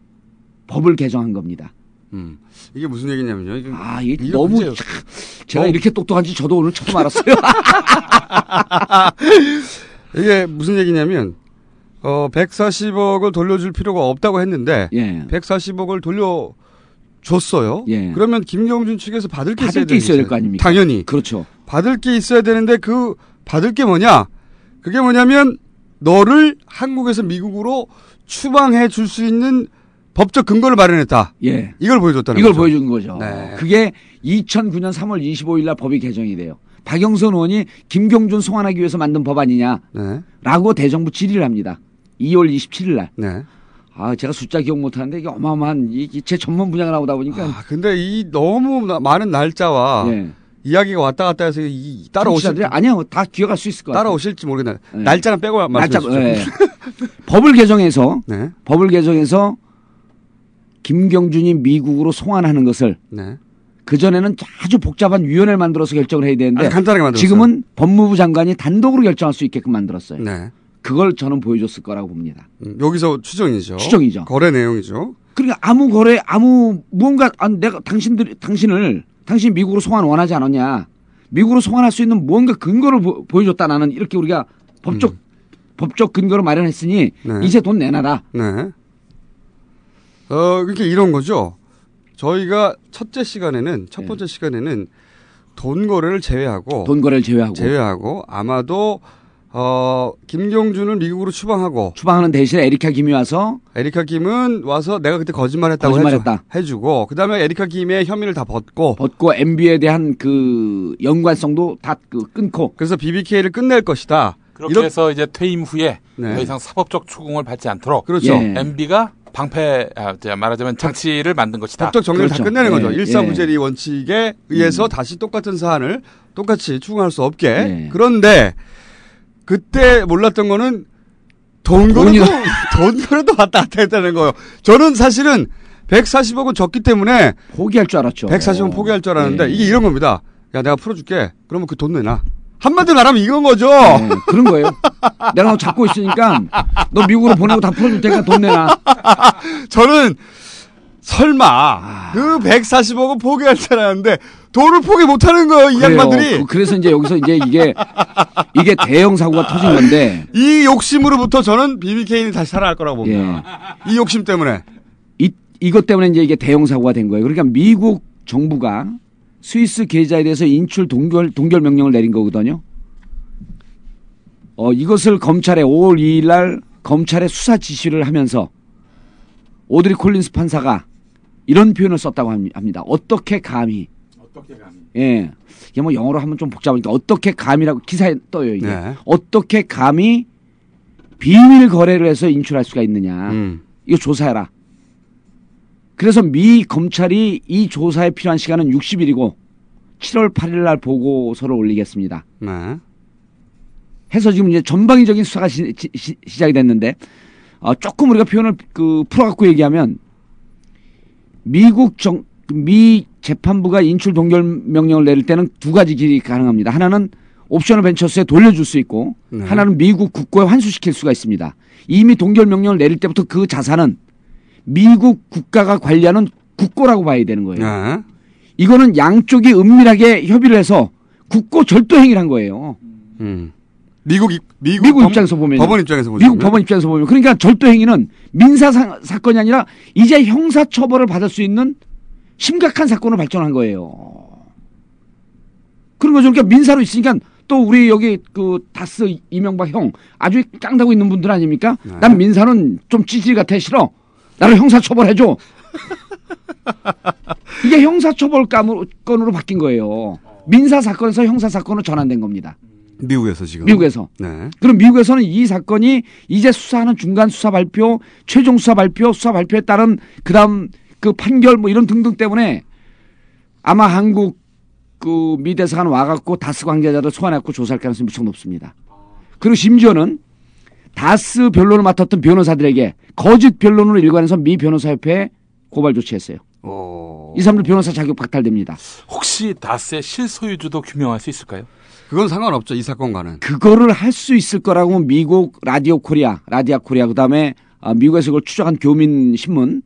법을 개정한 겁니다. 음. 이게 무슨 얘기냐면요. 아, 이게 이게 너무 문제예요. 참, 제가 어. 이렇게 똑똑한지 저도 오늘 처음 알았어요. 이게 무슨 얘기냐면 어 140억을 돌려줄 필요가 없다고 했는데 예. 140억을 돌려 줬어요. 예. 그러면 김경준 측에서 받을 게 있어야 받을 게 있어야 될 거. 아닙니까? 당연히 그렇죠. 받을 게 있어야 되는데 그 받을 게 뭐냐? 그게 뭐냐면 너를 한국에서 미국으로 추방해 줄 수 있는 법적 근거를 마련했다. 예. 이걸 보여줬다는 이걸 거죠. 보여준 거죠. 네. 그게 2009년 3월 25일 날 법이 개정이 돼요. 박영선 의원이 김경준 송환하기 위해서 만든 법 아니냐라고 네. 대정부 질의를 합니다. 2월 27일 날. 네. 아, 제가 숫자 기억 못 하는데 이게 어마어마한 이제 전문 분야가 나오다 보니까 아, 근데 이 너무 나- 많은 날짜와 예. 이야기가 왔다 갔다 해서 이 따라오실 아니요. 다 기억할 수 있을 것 같아요. 따라오실지 모르겠네. 네. 날짜는 빼고 말씀해 날짜 주시죠. 예. 법을 개정해서 네. 법을 개정해서 김경준이 미국으로 송환하는 것을 네. 그 전에는 아주 복잡한 위원회를 만들어서 결정을 해야 되는데 만들었어요. 지금은 법무부 장관이 단독으로 결정할 수 있게끔 만들었어요. 네. 그걸 저는 보여줬을 거라고 봅니다. 음, 여기서 추정이죠. 추정이죠. 거래 내용이죠. 그러니까 아무 거래 아무 무언가 아, 내가 당신들 당신을 당신 미국으로 송환 원하지 않았냐? 미국으로 송환할 수 있는 무언가 근거를 보, 여줬다 나는 이렇게 우리가 법적 법적 근거를 마련했으니 음. 네. 이제 돈 내놔라. 네. 어, 그러니까 이런 거죠. 저희가 첫째 시간에는 첫 번째 시간에는 돈 거래를 제외하고 네. 돈 거래를 제외하고 제외하고 아마도 어, 김경준을 미국으로 추방하고 추방하는 대신에 에리카 김이 와서 에리카 김은 와서 내가 그때 거짓말했다고 거짓말했다. 해주, 고 그다음에 에리카 김의 혐의를 다 벗고 벗고 MB에 대한 그 연관성도 다 그 끊고 그래서 BBK를 끝낼 것이다. 그렇게 이런- 해서 이제 퇴임 후에 네. 더 이상 사법적 추궁을 받지 않도록 그렇죠. 예. MB가 방패 아, 말하자면 장치를 만든 것이다. 법적 정리를 그렇죠. 다 끝내는 거죠. 예, 일사부재리 원칙에 의해서 다시 똑같은 사안을 똑같이 추궁할 수 없게. 예. 그런데 그때 몰랐던 거는 돈 거래도 돈 거래도 왔다 갔다 했다는 거예요. 저는 사실은 140억은 적기 때문에 포기할 줄 알았죠. 140원 포기할 줄 알았는데 예. 이게 이런 겁니다. 야 내가 풀어줄게. 그러면 그 돈 내놔. 한마디로 말하면 이건 거죠. 네, 그런 거예요. 내가 너 잡고 있으니까 너 미국으로 보내고 다 풀어줄 테니까 돈 내놔. 저는 설마 아. 그 140억은 포기할 줄 알았는데 돈을 포기 못하는 거예요 이 그래요. 양반들이. 그- 그래서 이제 여기서 이제 이게 이게 대형 사고가 터진 건데 이 욕심으로부터 저는 BBK는 다시 살아날 거라고 봅니다. 이 욕심 때문에. 이 이것 때문에 이제 이게 대형 사고가 된 거예요. 그러니까 미국 정부가 스위스 계좌에 대해서 인출 동결 동결 명령을 내린 거거든요. 어 이것을 검찰에 5월 2일 날 검찰에 수사 지시를 하면서 오드리 콜린스 판사가 이런 표현을 썼다고 합니- 합니다. 어떻게 감히 어떻게 감히? 예. 이게 뭐 영어로 하면 좀 복잡하니까 어떻게 감이라고 기사에 떠요 이게. 네. 어떻게 감히 비밀 거래를 해서 인출할 수가 있느냐. 음. 이거 조사해라. 그래서 미 검찰이 이 조사에 필요한 시간은 60일이고 7월 8일 날 보고서를 올리겠습니다. 네. 해서 지금 이제 전방위적인 수사가 시, 작이 됐는데 어, 조금 우리가 표현을 그 풀어갖고 얘기하면 미국 정, 미 재판부가 인출 동결 명령을 내릴 때는 두 가지 길이 가능합니다. 하나는 옵셔널 벤처스에 돌려줄 수 있고 네. 하나는 미국 국고에 환수시킬 수가 있습니다. 이미 동결 명령을 내릴 때부터 그 자산은 미국 국가가 관리하는 국고라고 봐야 되는 거예요. 네. 이거는 양쪽이 은밀하게 협의를 해서 국고 절도 행위를 한 거예요. 음. 미국 입- 미국, 미국 법- 입장에서 보면 법원 입장에서 보시면 미국 법원 입장에서 보면 그러니까 절도 행위는 민사 사, 사건이 아니라 이제 형사 처벌을 받을 수 있는 심각한 사건으로 발전한 거예요. 그런 거죠. 그러니까 민사로 있으니까 또 우리 여기 그 다스 이명박 형 아주 깡다고 있는 분들 아닙니까? 네. 난 민사는 좀 찌질 같아 싫어. 나를 형사 처벌해 줘. 이게 형사 처벌감으로 건으로 바뀐 거예요. 민사 사건에서 형사 사건으로 전환된 겁니다. 미국에서 지금 미국에서. 네. 그럼 미국에서는 이 사건이 이제 수사하는 중간 수사 발표, 최종 수사 발표, 수사 발표에 따른 그다음 그 판결 뭐 이런 등등 때문에 아마 한국 그 미 대사관 와갖고 다스 관계자들 소환해갖고 조사할 가능성이 무척 높습니다. 그리고 심지어는 다스 변론을 맡았던 변호사들에게 거짓 변론으로 일관해서 미 변호사협회에 고발 조치했어요. 어. 이 사람들 변호사 자격 박탈됩니다. 혹시 다스의 실소유주도 규명할 수 있을까요? 그건 상관없죠 이 사건과는. 그거를 할 수 있을 거라고 미국 라디오 코리아, 라디아 코리아 그다음에 아, 미국에서 그걸 추적한 교민 신문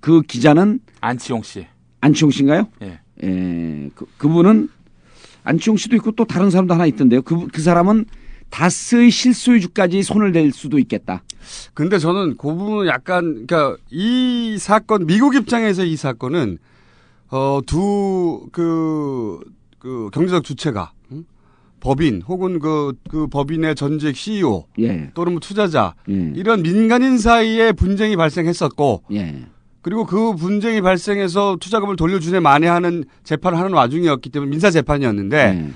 그 기자는 안치용 씨. 안치홍 씨인가요? 예. 예, 그, 그분은 안치홍 씨도 있고 또 다른 사람도 하나 있던데요. 그, 그 사람은 다스의 실소유주까지 손을 댈 수도 있겠다. 근데 저는 그 부분은 약간 그러니까 이 사건 미국 입장에서 이 사건은 어 두 그 그 경제적 주체가 응? 법인 혹은 그, 그 법인의 전직 CEO 예, 또는 뭐 투자자 예, 이런 민간인 사이에 분쟁이 발생했었고 예, 그리고 그 분쟁이 발생해서 투자금을 돌려주네 만회하는 재판을 하는 와중이었기 때문에 민사 재판이었는데 예,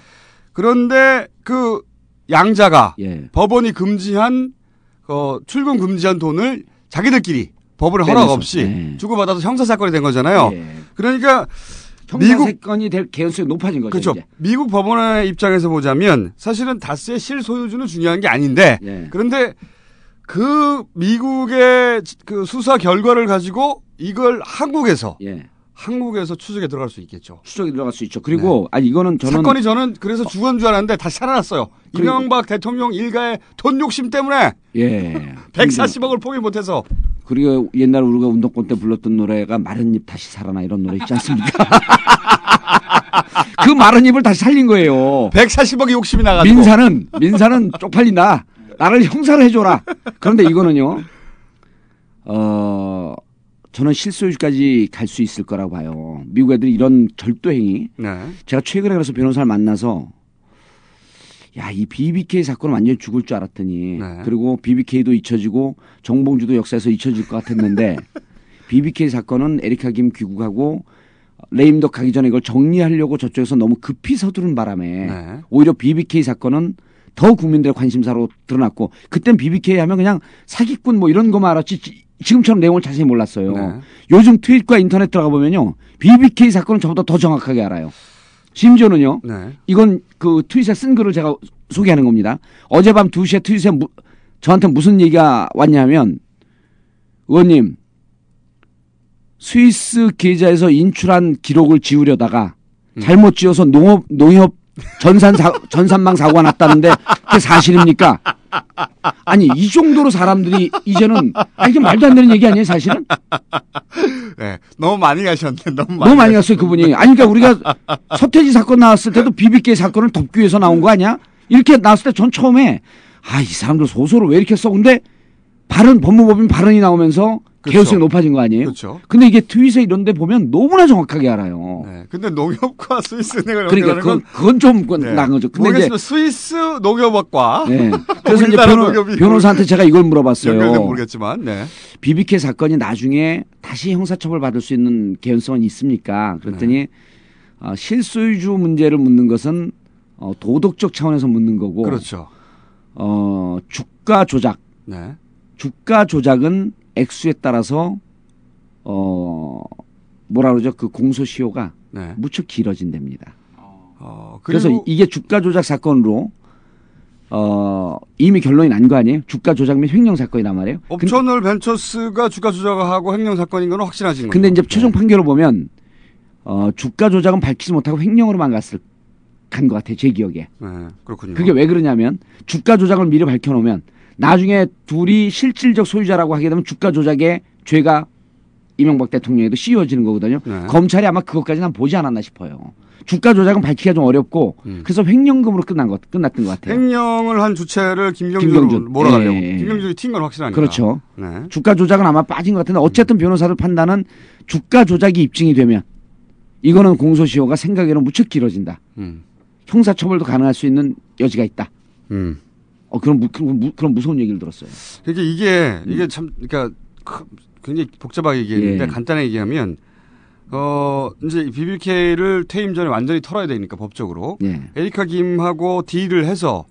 그런데 그 양자가 예. 법원이 금지한 어, 출금 금지한 돈을 자기들끼리 법원의 허락 없이 예. 주고받아서 형사 사건이 된 거잖아요. 예. 그러니까 형사 미국- 사건이 될 개연성이 높아진 거죠. 그렇죠. 이제. 미국 법원의 입장에서 보자면 사실은 다스의 실소유주는 중요한 게 아닌데 예. 그런데 그 미국의 그 수사 결과를 가지고 이걸 한국에서 예. 한국에서 추적에 들어갈 수 있겠죠. 추적이 들어갈 수 있죠. 그리고 아니 이거는 저는 사건이 저는 그래서 죽은 줄 알았는데 다시 살아났어요. 이명박 대통령 일가의 돈 욕심 때문에 예. 140억을 포기 못해서 그리고 옛날 우리가 운동권 때 불렀던 노래가 마른 잎 다시 살아나 이런 노래 있지 않습니까? 그 마른 잎을 다시 살린 거예요. 140억이 욕심이 나가지고 민사는 민사는 쪽팔린다. 나를 형사를 해줘라. 그런데 이거는요. 어 저는 실소유까지 갈 수 있을 거라고 봐요. 미국 애들이 이런 절도 행위. 네. 제가 최근에 그래서 변호사를 만나서 야 이 BBK 사건은 완전히 죽을 줄 알았더니 네. 그리고 BBK도 잊혀지고 정봉주도 역사에서 잊혀질 것 같았는데 BBK 사건은 에리카 김 귀국하고 레임덕 가기 전에 이걸 정리하려고 저쪽에서 너무 급히 서두른 바람에 네. 오히려 BBK 사건은 더 국민들의 관심사로 드러났고 그땐 BBK 하면 그냥 사기꾼 뭐 이런 거만 알았지 지- 지금처럼 내용을 자세히 몰랐어요. 네. 요즘 트윗과 인터넷 들어가 보면요. BBK 사건은 저보다 더 정확하게 알아요. 심지어는요. 네. 이건 그 트윗에 쓴 글을 제가 소개하는 겁니다. 어젯밤 2시에 트윗에 무- 저한테 무슨 얘기가 왔냐면 의원님 스위스 계좌에서 인출한 기록을 지우려다가 음. 잘못 지어서 농업 농협 전산 사, 전산망 사고가 났다는데 그게 사실입니까? 아니 이 정도로 사람들이 이제는 아 이게 말도 안 되는 얘기 아니에요 사실은? 네. 너무 많이 가셨는데 너무 많이, 너무 많이 갔어요 그분이. 아니 그러니까 우리가 서태지 사건 나왔을 때도 BBK 사건을 덮기 위해서 나온 거 아니야? 이렇게 나왔을 때 전 처음에 아 이 사람들 소설을 왜 이렇게 써? 근데 발언 법무법인 발언이 나오면서. 개연성이 높아진 거 아니에요? 그렇죠. 근데 이게 트윗에 이런 데 보면 너무나 정확하게 알아요. 네. 근데 농협과 스위스은행을 그러니까 그건, 건 그건 좀 그건 네. 나은 거죠. 근데 이제 모르겠지만 스위스 농협학과 네. 그래서 이제 변호, 농협이 변호 사한테 제가 이걸 물어봤어요. 모르겠지만 네. BBK 사건이 나중에 다시 형사처벌 받을 수 있는 개연성은 있습니까? 그랬더니 네. 어, 실소유주 문제를 묻는 것은 어, 도덕적 차원에서 묻는 거고 그렇죠. 어, 주가 조작, 네. 주가 조작은 액수에 따라서 어, 뭐라 그러죠? 그 공소시효가 네. 무척 길어진답니다. 어, 그래서 이게 주가 조작 사건으로 어, 이미 결론이 난 거 아니에요? 주가 조작면 횡령 사건이란 말이에요. 근- 옵셔널 벤처스가 주가 조작하고 횡령 사건인 건 확실하신 거죠. 근데 이제 최종 판결을 보면 어, 주가 조작은 밝히지 못하고 횡령으로만 갔을 간것 같아요. 제 기억에. 네, 그렇군요. 그게 왜 그러냐면 주가 조작을 미리 밝혀놓으면 나중에 둘이 실질적 소유자라고 하게 되면 주가 조작의 죄가 이명박 대통령에도 씌워지는 거거든요. 네. 검찰이 아마 그것까지는 보지 않았나 싶어요. 주가 조작은 밝히기가 좀 어렵고 음. 그래서 횡령금으로 끝난 것 끝났던 것 같아요. 행령을 한 주체를 김경준 김경준. 몰아가려고. 예. 김경준이 튄 건 확실하니까. 그렇죠. 네. 주가 조작은 아마 빠진 것 같은데 어쨌든 변호사들 판단은 주가 조작이 입증이 되면 이거는 공소시효가 생각에는 무척 길어진다. 음. 형사처벌도 가능할 수 있는 여지가 있다. 음. 어 그런 무, 그런, 무- 그런 무서운 얘기를 들었어요. 그러니까 이게 이게 참 그러니까 크- 굉장히 복잡하게 얘기했는데 예. 간단하게 얘기하면 어 이제 BBK를 퇴임 전에 완전히 털어야 되니까 법적으로 예. 에리카 김하고 딜을 해서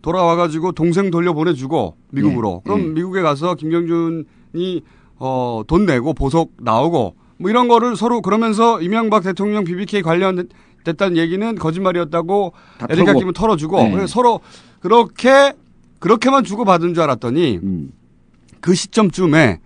돌아와 가지고 동생 돌려 보내주고 미국으로 예. 그럼 예. 미국에 가서 김경준이 어 돈 내고 보석 나오고 뭐 이런 거를 서로 그러면서 이명박 대통령 BBK 관련됐다는 얘기는 거짓말이었다고 다 에리카 털고. 김은 털어주고 네. 그래서 서로 그렇게 그렇게만 주고 받은 줄 알았더니 음. 그 시점쯤에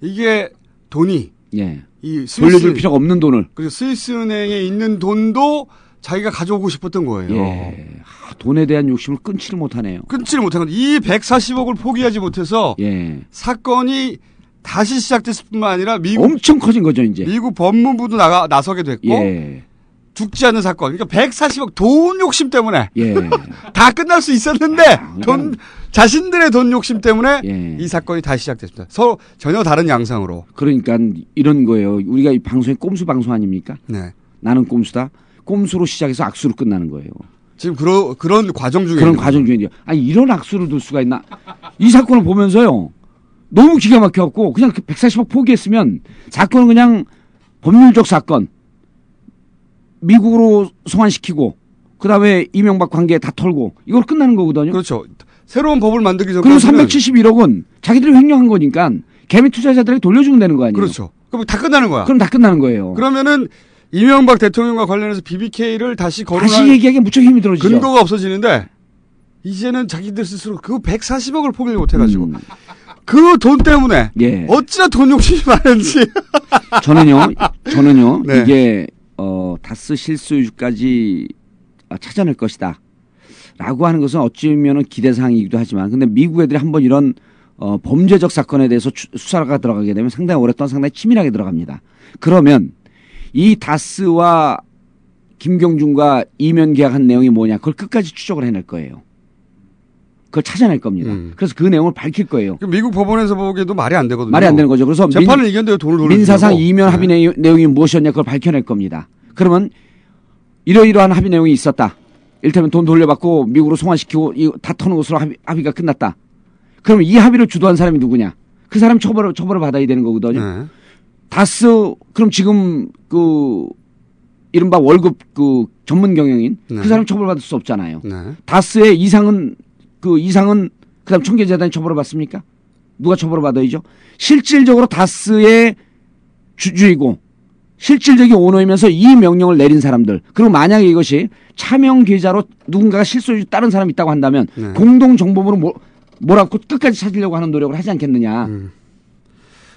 이게 돈이 예. 이 스위스 돌려줄 필요가 없는 돈을. 그리고 스위스 은행에 있는 돈도 자기가 가져오고 싶었던 거예요. 예. 아, 돈에 대한 욕심을 끊지를 못하네요. 끊지를 못한 건 이 140억을 포기하지 못해서 예. 사건이 다시 시작됐을 뿐만 아니라 미국 엄청 커진 거죠 이제. 미국 법무부도 나가 나서게 됐고 예. 죽지 않는 사건. 그러니까 140억 돈 욕심 때문에 예. 다 끝날 수 있었는데 돈 자신들의 돈 욕심 때문에 예. 이 사건이 다시 시작됐습니다. 서로 전혀 다른 양상으로. 그러니까 이런 거예요. 우리가 이 방송이 꼼수 방송 아닙니까? 네. 나는 꼼수다. 꼼수로 시작해서 악수로 끝나는 거예요. 지금 그런 그런 과정 중에 그런 과정 중에 이제 아니 이런 악수를 둘 수가 있나? 이 사건을 보면서요. 너무 기가 막혀갖고 그냥 그 140억 포기했으면 사건은 그냥 법률적 사건 미국으로 송환시키고 그다음에 이명박 관계 다 털고 이걸 끝나는 거거든요. 그렇죠. 새로운 법을 만들기 그리고 전까지는 371억 은 자기들이 횡령한 거니까 개미 투자자들에게 돌려주면 되는 거 아니에요? 그렇죠. 그럼 다 끝나는 거야. 그럼 다 끝나는 거예요. 그러면은 이명박 대통령과 관련해서 BBK를 다시 거론할 다시 얘기하기 무척 힘이 들어지죠. 근거가 없어지는데 이제는 자기들 스스로 그 140억을 포기를 못 해가지고 음. 그돈 때문에 예. 어찌나 돈 욕심이 많은지. 저는요, 저는요, 네. 이게, 어, 다스 실소유주까지 아, 찾아낼 것이다. 라고 하는 것은 어찌보면 기대사항이기도 하지만, 근데 미국 애들이 한번 이런, 어, 범죄적 사건에 대해서 추- 수사가 들어가게 되면 상당히 오랫동안 상당히 치밀하게 들어갑니다. 그러면 이 다스와 김경준과 이면 계약한 내용이 뭐냐, 그걸 끝까지 추적을 해낼 거예요. 그걸 찾아낼 겁니다. 음. 그래서 그 내용을 밝힐 거예요. 그 미국 법원에서 보기에도 말이 안 되거든요. 말이 안 되는 거죠. 그래서 민- 재판을 이겼는데 돈을 돌려 민사상 이면 합의 내용- 내용이 무엇이었냐 그걸 밝혀낼 겁니다. 그러면 이러이러한 합의 내용이 있었다. 일테면 돈 돌려받고 미국으로 송환시키고 이- 다 터는 것으로 합의, 합의 가 끝났다. 그러면 이 합의를 주도한 사람이 누구냐? 그 사람 처벌을 처벌을 받아야 되는 거거든요. 네. 다스 그럼 지금 그 이른바 월급 그 전문 경영인 네. 그 사람 처벌받을 수 없잖아요. 네. 다스의 이상은 그 이상은 그다음 총계재단이 처벌을 받습니까? 누가 처벌을 받아야죠? 실질적으로 다스의 주주이고 실질적인 오너이면서 이 명령을 내린 사람들 그리고 만약에 이것이 차명 계좌로 누군가가 실소유주 다른 사람이 있다고 한다면 네. 공동 정보물을 뭐, 몰아고 끝까지 찾으려고 하는 노력을 하지 않겠느냐? 음.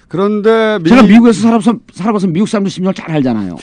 그런데 미, 제가 미국에서 살아봐서, 살아봐서 미국 사람들 심정을 잘 알잖아요.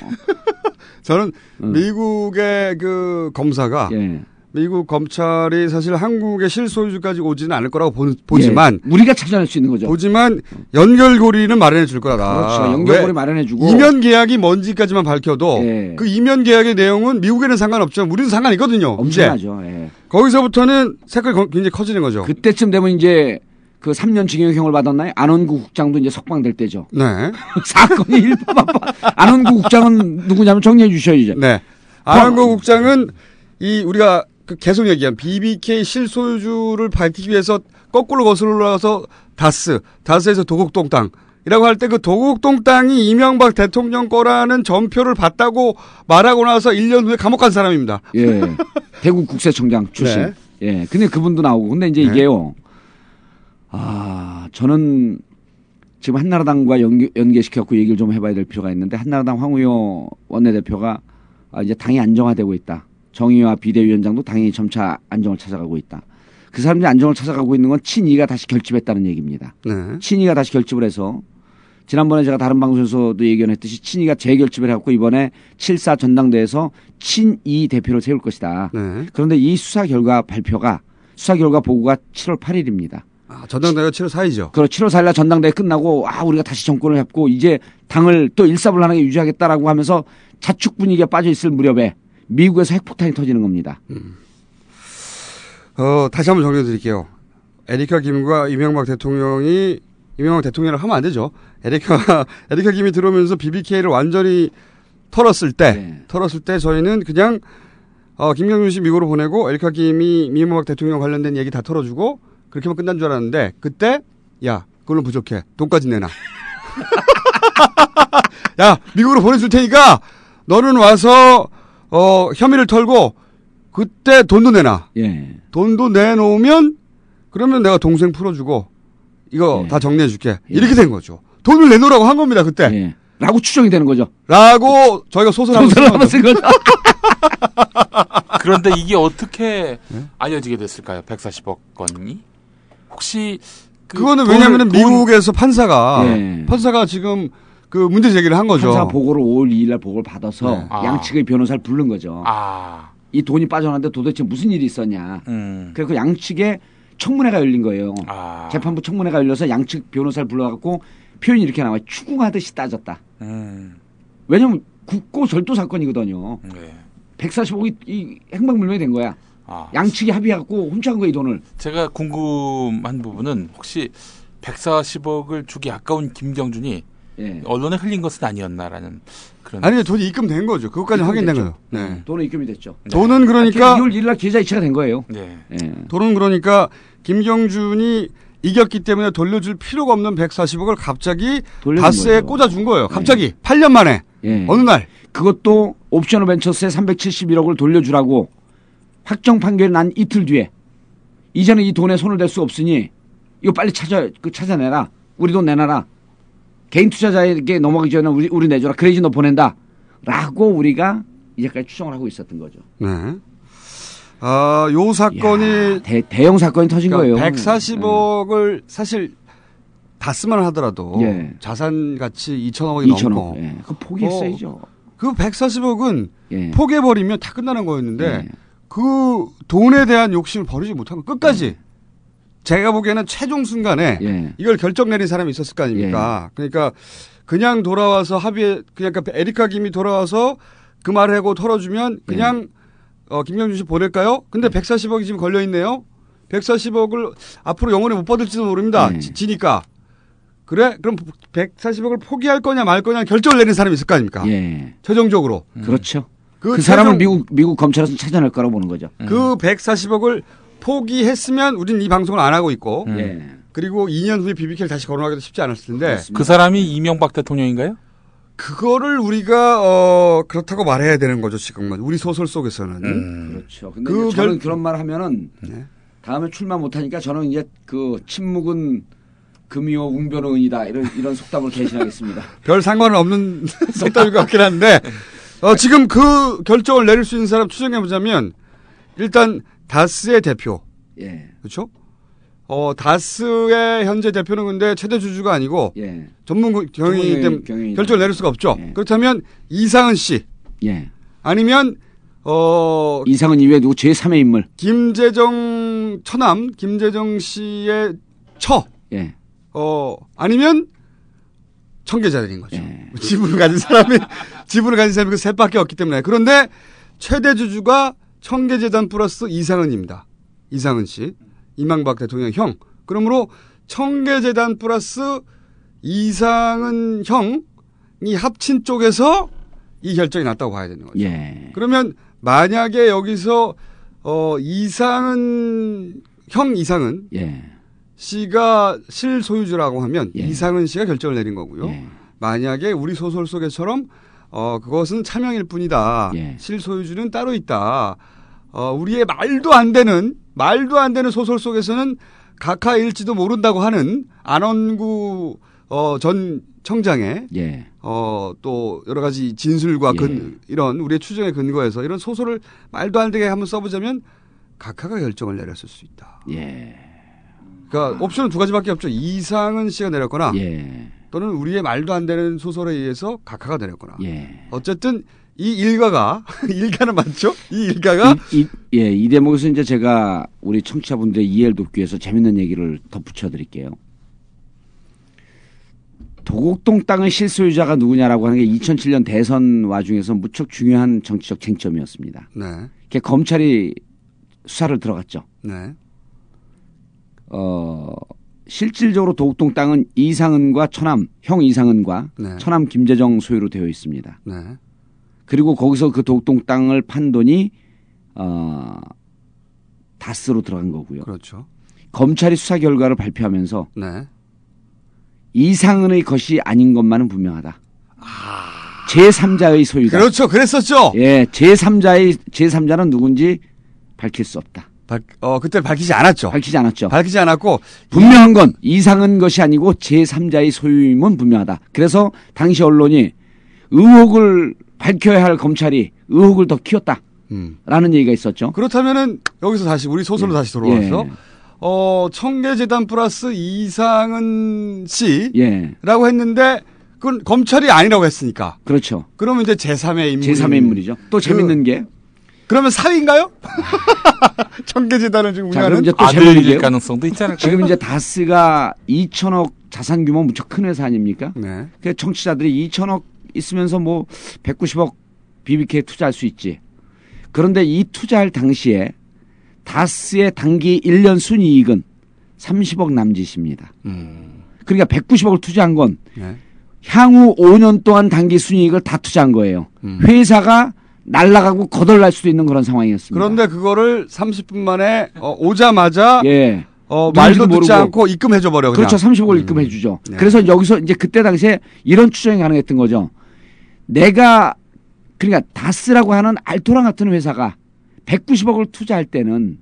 저는 미국의 그 검사가 예. 미국 검찰이 사실 한국의 실소유주까지 오지는 않을 거라고 보, 보지만 예. 우리가 찾아낼 수 있는 거죠. 보지만 연결고리는 마련해 줄 거다. 그렇죠. 연결고리 왜? 마련해 주고 이면 계약이 뭔지까지만 밝혀도 예. 그 이면 계약의 내용은 미국에는 상관없지만 우리는 상관이거든요. 엄청나죠. 예. 거기서부터는 색깔이 거- 굉장히 커지는 거죠. 그때쯤 되면 이제 그 3년 징역형을 받았나요? 안원구 국장도 이제 석방될 때죠. 네. 사건이 일파만파. 안원구 국장은 누구냐면 정리해 주셔야죠. 네. 안한구 국장은 이 우리가 그 계속 얘기한 BBK 실소유주를 밝히기 위해서 거꾸로 거슬러 올라가서 다스, 다스에서 도곡동 땅 이라고 할 때 그 도곡동 땅이 이명박 대통령 거라는 전표를 봤다고 말하고 나서 1년 후에 감옥 간 사람입니다. 예. 대구 국세청장 출신. 네. 예. 근데 그분도 나오고. 근데 이제 네. 이게요. 아, 저는 지금 한나라당과 연계, 연계시켜갖고 얘기를 좀 해봐야 될 필요가 있는데 한나라당 황우여 원내대표가 아, 이제 당이 안정화되고 있다. 정의와 비대위원장도 당이 점차 안정을 찾아가고 있다. 그 사람들이 안정을 찾아가고 있는 건 친이가 다시 결집했다는 얘기입니다. 네. 친이가 다시 결집을 해서 지난번에 제가 다른 방송에서도 예견했듯이 친이가 재결집을 해갖고 이번에 7사 전당대에서 친이 대표를 세울 것이다. 네. 그런데 이 수사 결과 발표가 수사 결과 보고가 7월 8일입니다. 아, 전당대회가 7월 4일이죠. 그리고 7월 4일날 전당대회 끝나고 아 우리가 다시 정권을 잡고 이제 당을 또 일사불란하게 유지하겠다라고 하면서 자축 분위기가 빠져 있을 무렵에 미국에서 핵폭탄이 터지는 겁니다. 어, 다시 한번 정리해 드릴게요. 에리카 김과 이명박 대통령이 이명박 대통령을 하면 안 되죠. 에리카 에리카 김이 들어오면서 BBK를 완전히 털었을 때 네. 털었을 때 저희는 그냥 어, 김경준 씨 미국으로 보내고 에리카 김이 이명박 대통령 관련된 얘기 다 털어주고 그렇게만 끝난 줄 알았는데 그때 야 그걸로 부족해 돈까지 내놔. 야 미국으로 보내줄 테니까 너는 와서 어, 혐의를 털고 그때 돈도 내놔. 예. 돈도 내놓으면 그러면 내가 동생 풀어주고 이거 예. 다 정리해 줄게. 이렇게 된 거죠. 돈을 내놓으라고 한 겁니다 그때. 예. 라고 추정이 되는 거죠. 라고 저희가 소설 한번 소설 쓴 거죠. 쓴 거죠. 그런데 이게 어떻게 네? 알려지게 됐을까요? 140억 건이? 혹시 그 그거는 돈을- 왜냐하면 돈- 미국에서 판사가 예. 판사가 지금 그 문제 제기를 한 거죠. 판사 보고를 5월 2일 날 보고를 받아서 네. 아. 양측의 변호사를 부른 거죠. 아, 이 돈이 빠져나왔는데 도대체 무슨 일이 있었냐. 음, 그래서 양측에 청문회가 열린 거예요. 아, 재판부 청문회가 열려서 양측 변호사를 불러갖고 표현이 이렇게 나와요. 추궁하듯이 따졌다. 음, 왜냐면 국고 절도 사건이거든요. 네. 140억이 이 행방불명이 된 거야. 아, 양측이 합의해갖고 훔쳐간 거야 이 돈을. 제가 궁금한 부분은 혹시 140억을 주기 아까운 김경준이 예. 언론에 흘린 것은 아니었나라는 그런. 아니 돈이 입금된 거죠. 그것까지 확인된. 거죠. 네. 돈은 입금이 됐죠. 돈은 그러니까 2월 1일 날 계좌 이체가 된 거예요. 네. 예. 돈은 그러니까 김경준이 이겼기 때문에 돌려줄 필요가 없는 140억을 갑자기 다스에 거죠. 꽂아준 거예요. 갑자기 8년 만에 예. 어느 날. 그것도 옵셔널 벤처스에 371억을 돌려주라고 확정 판결이 난 이틀 뒤에 이제는 이 돈에 손을 댈 수 없으니 이거 빨리 찾아 그 찾아내라. 우리 돈 내놔라. 개인 투자자에게 넘어가기 전에 우리 우리 내줘라. 그래야지 너 보낸다. 라고 우리가 이제까지 추정을 하고 있었던 거죠. 네. 아, 요 사건이 야, 대, 대형 사건이 터진 그러니까 거예요. 네. 140억을 사실 다스만 하더라도 예. 자산 가치 2천억이 2천억. 넘고 예. 그 포기했어야죠. 그 140억은 예. 포기해 버리면 다 끝나는 거였는데 예. 그 돈에 대한 욕심을 버리지 거 끝까지 제가 보기에는 최종 순간에 예. 이걸 결정 내린 사람이 있었을 거 아닙니까? 그러니까 그냥 돌아와서 합의에 그냥 그 에리카 김이 돌아와서 그 말을 하고 털어주면 그냥 어, 김경준 씨 보낼까요? 근데 140억이 지금 걸려 있네요. 140억을 앞으로 영원히 못 받을지도 모릅니다. 네. 지- 지니까. 그래? 그럼 140억을 포기할 거냐 말 거냐 결정을 내린 사람이 있을 거 아닙니까? 예. 최종적으로. 그렇죠. 그 그, 사람을 미국 미국 검찰에서 찾아낼 거라고 보는 거죠. 그 140억을 포기했으면 우린 이 방송을 안 하고 있고 예. 그리고 2년 후에 BBK를 다시 거론하기도 쉽지 않았을 텐데 그 사람이 이명박 대통령인가요? 그거를 우리가 어 그렇다고 말해야 되는 거죠 지금은 우리 소설 속에서는 그렇죠. 근데 그 저는 결- 그런 말 하면은 네. 다음에 출마 못하니까 저는 이제 그 침묵은 금이요 웅변의 은이다 이런 이런 속담을 개시하겠습니다. 별 상관은 없는 속담일 것 같긴 한데 어, 지금 그 결정을 내릴 수 있는 사람 추정해 보자면 일단 다스의 대표 예. 그렇죠? 어 다스의 현재 대표는 근데 최대 주주가 아니고 예. 전문 경영이기 때문에. 결정을 내릴 수가 없죠. 예. 그렇다면 이상은 씨 예. 아니면 어 이상은 이외에 누구 제3의 인물. 김재정 처남 김재정 씨의 처 예. 어, 아니면 청계자들인 거죠. 예. 지분을 가진 사람이, 지분을 가진 사람이 그 셋밖에 없기 때문에. 그런데 최대 주주가 청계재단 플러스 이상은입니다. 이상은 씨. 이명박 대통령 형. 그러므로 청계재단 플러스 이상은 형이 합친 쪽에서 이 결정이 났다고 봐야 되는 거죠. 예. 그러면 만약에 여기서 어, 이상은, 형 이상은 예. 씨가 실소유주라고 하면 예. 이상은 씨가 결정을 내린 거고요. 예. 만약에 우리 소설 속에처럼 어 그것은 차명일 뿐이다. 예. 실소유주는 따로 있다. 어 우리의 말도 안 되는 말도 안 되는 소설 속에서는 각하일지도 모른다고 하는 안원구 어 전 청장의 예. 어 또 여러 가지 진술과 예. 근 이런 우리의 추정에 근거해서 이런 소설을 말도 안 되게 한번 써보자면 각하가 결정을 내렸을 수 있다. 예. 그러니까 옵션은 두 가지밖에 없죠. 이상은 씨가 내렸거나 예. 또는 우리의 말도 안 되는 소설에 의해서 각하가 내렸거나. 예. 어쨌든 이 일가가 일가는 맞죠? 이 일가가 이, 이- 예, 이 대목에서 이제 제가 우리 청취자분들의 이해를 돕기 위해서 재밌는 얘기를 덧붙여 드릴게요. 도곡동 땅의 실소유자가 누구냐라고 하는 게 2007년 대선 와중에서 무척 중요한 정치적 쟁점이었습니다. 네, 검찰이 수사를 들어갔죠. 네, 어, 실질적으로 도곡동 땅은 이상은과 처남, 형 이상은과 네. 처남 김재정 소유로 되어 있습니다. 네, 그리고 거기서 그 도곡동 땅을 판 돈이 어, 다스로 들어간 거고요. 그렇죠. 검찰이 수사 결과를 발표하면서 네, 이상은의 것이 아닌 것만은 분명하다. 제3자의 소유다. 그렇죠. 그랬었죠. 예, 제3자의 제3자는 누군지 밝힐 수 없다. 발- 어 그때 밝히지 않았죠. 밝히지 않았죠. 밝히지 않았고 분명한 건 이상은 것이 아니고 제3자의 소유임은 분명하다. 그래서 당시 언론이 의혹을 밝혀야 할 검찰이 의혹을 더 키웠다. 음. 라는 얘기가 있었죠. 그렇다면은 여기서 다시 우리 소설로 다시 돌아와서 예. 어 청계재단 플러스 이상은 씨라고 예. 했는데 그건 검찰이 아니라고 했으니까 그렇죠. 그러면 이제 제3의 인물 제3의 인물이죠. 또 재밌는 게 그러면 사위인가요? 청계재단을 지금 자, 운영하는 이제 또 아들일 가능성도 않을까요? 지금 이제 다스가 2천억 자산 규모 무척 큰 회사 아닙니까? 네. 그 청취자들이 2천억 있으면서 뭐 190억 BBK 투자할 수 있지. 그런데 이 투자할 당시에 다스의 단기 1년 순이익은 30억 남짓입니다. 그러니까 190억을 투자한 건 네. 향후 5년 동안 단기 순이익을 다 투자한 거예요. 음. 회사가 날아가고 거덜날 수도 있는 그런 상황이었습니다. 그런데 그거를 30분 만에 어, 오자마자 예. 어, 말도 듣지 모르고. 않고 입금해줘 버려. 그렇죠. 30억을 입금해 주죠. 네. 그래서 여기서 이제 그때 당시에 이런 추정이 가능했던 거죠. 내가 그러니까 다스라고 하는 알토란 같은 회사가 190억을 투자할 때는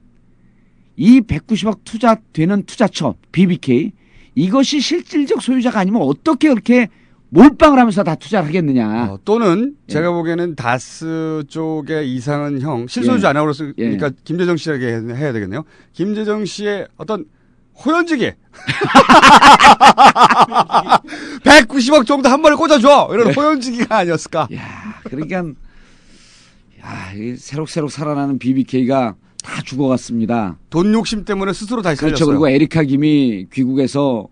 이 190억 투자되는 투자처 BBK 이것이 실질적 소유자가 아니면 어떻게 그렇게 몰빵을 하면서 다 투자를 하겠느냐. 어, 또는 예. 제가 보기에는 다스 쪽의 이상은 형 실소유주 예. 아니라고 그러니까 김재정 씨에게 해야 되겠네요. 김재정 씨의 어떤 호연지기. 190억 정도 한 번에 꽂아줘. 이런 네. 호연지기가 아니었을까. 야, 그러니까 야, 이 새록새록 살아나는 BBK가 다 죽어갔습니다. 돈 욕심 때문에 스스로 다시 그렇죠. 살렸어요. 그리고 에리카 김이 귀국해서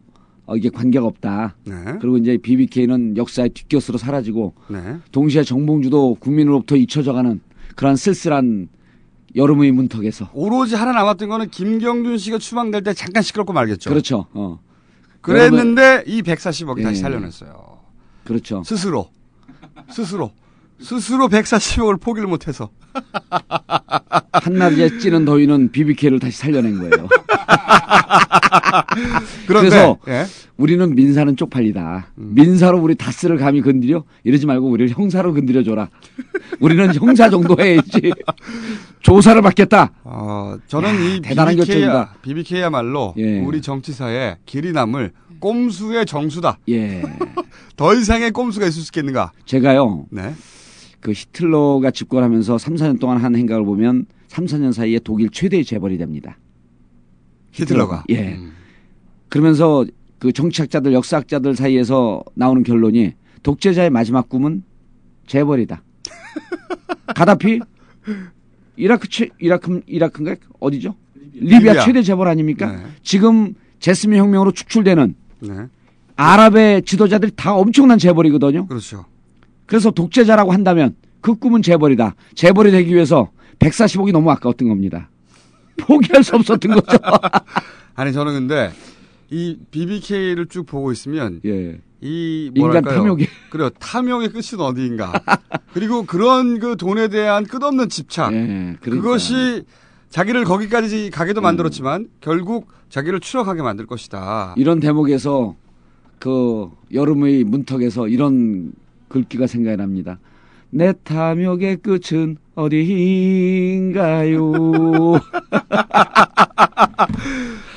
어, 이게 관계가 없다. 네. 그리고 이제 BBK는 역사의 뒷곁으로 사라지고 네. 동시에 정봉주도 국민으로부터 잊혀져가는 그러한 쓸쓸한 여름의 문턱에서 오로지 하나 남았던 거는 김경준 씨가 추방될 때 잠깐 시끄럽고 말겠죠. 그렇죠. 어. 그랬는데 이 140억이 다시 예. 살려냈어요. 그렇죠. 스스로. 스스로. 스스로 140억을 포기를 못해서. 한낮에 찌는 더위는 BBK를 다시 살려낸 거예요. 그런데 그래서 예. 우리는 민사는 쪽팔리다. 민사로 우리 다스를 감히 건드려? 이러지 말고 우리를 형사로 건드려줘라. 우리는 형사 정도 해야지. 조사를 받겠다. 어, 저는 야, 이 대단한 결정이다. BBK야말로 예. 우리 정치사에 길이 남을 꼼수의 정수다. 예. 더 이상의 꼼수가 있을 수 있겠는가? 제가요, 네. 그 히틀러가 집권하면서 3, 4년 동안 한 행각을 보면 3, 4년 사이에 독일 최대의 재벌이 됩니다. 히틀러가. 예. 음. 그러면서 그 정치학자들, 역사학자들 사이에서 나오는 결론이 독재자의 마지막 꿈은 재벌이다. 가다피 이라크 최 이라크 이라크인가 어디죠? 리비아, 리비아. 최대 재벌 아닙니까? 네. 지금 제스민 혁명으로 축출되는 네. 아랍의 지도자들이 다 엄청난 재벌이거든요. 그렇죠. 그래서 독재자라고 한다면 그 꿈은 재벌이다. 재벌이 되기 위해서 140억이 너무 아까웠던 겁니다. 포기할 수 없었던 거죠. 아니 저는 근데 이 BBK를 쭉 보고 있으면 예. 이 인간 뭐랄까요? 탐욕이. 그래요. 탐욕의 끝은 어디인가. 그리고 그런 그 돈에 대한 끝없는 집착. 예. 그것이 자기를 거기까지 가게도 만들었지만 결국 자기를 추락하게 만들 것이다. 이런 대목에서 그 여름의 문턱에서 이런 글귀가 생각이 납니다. 내 탐욕의 끝은 어디인가요?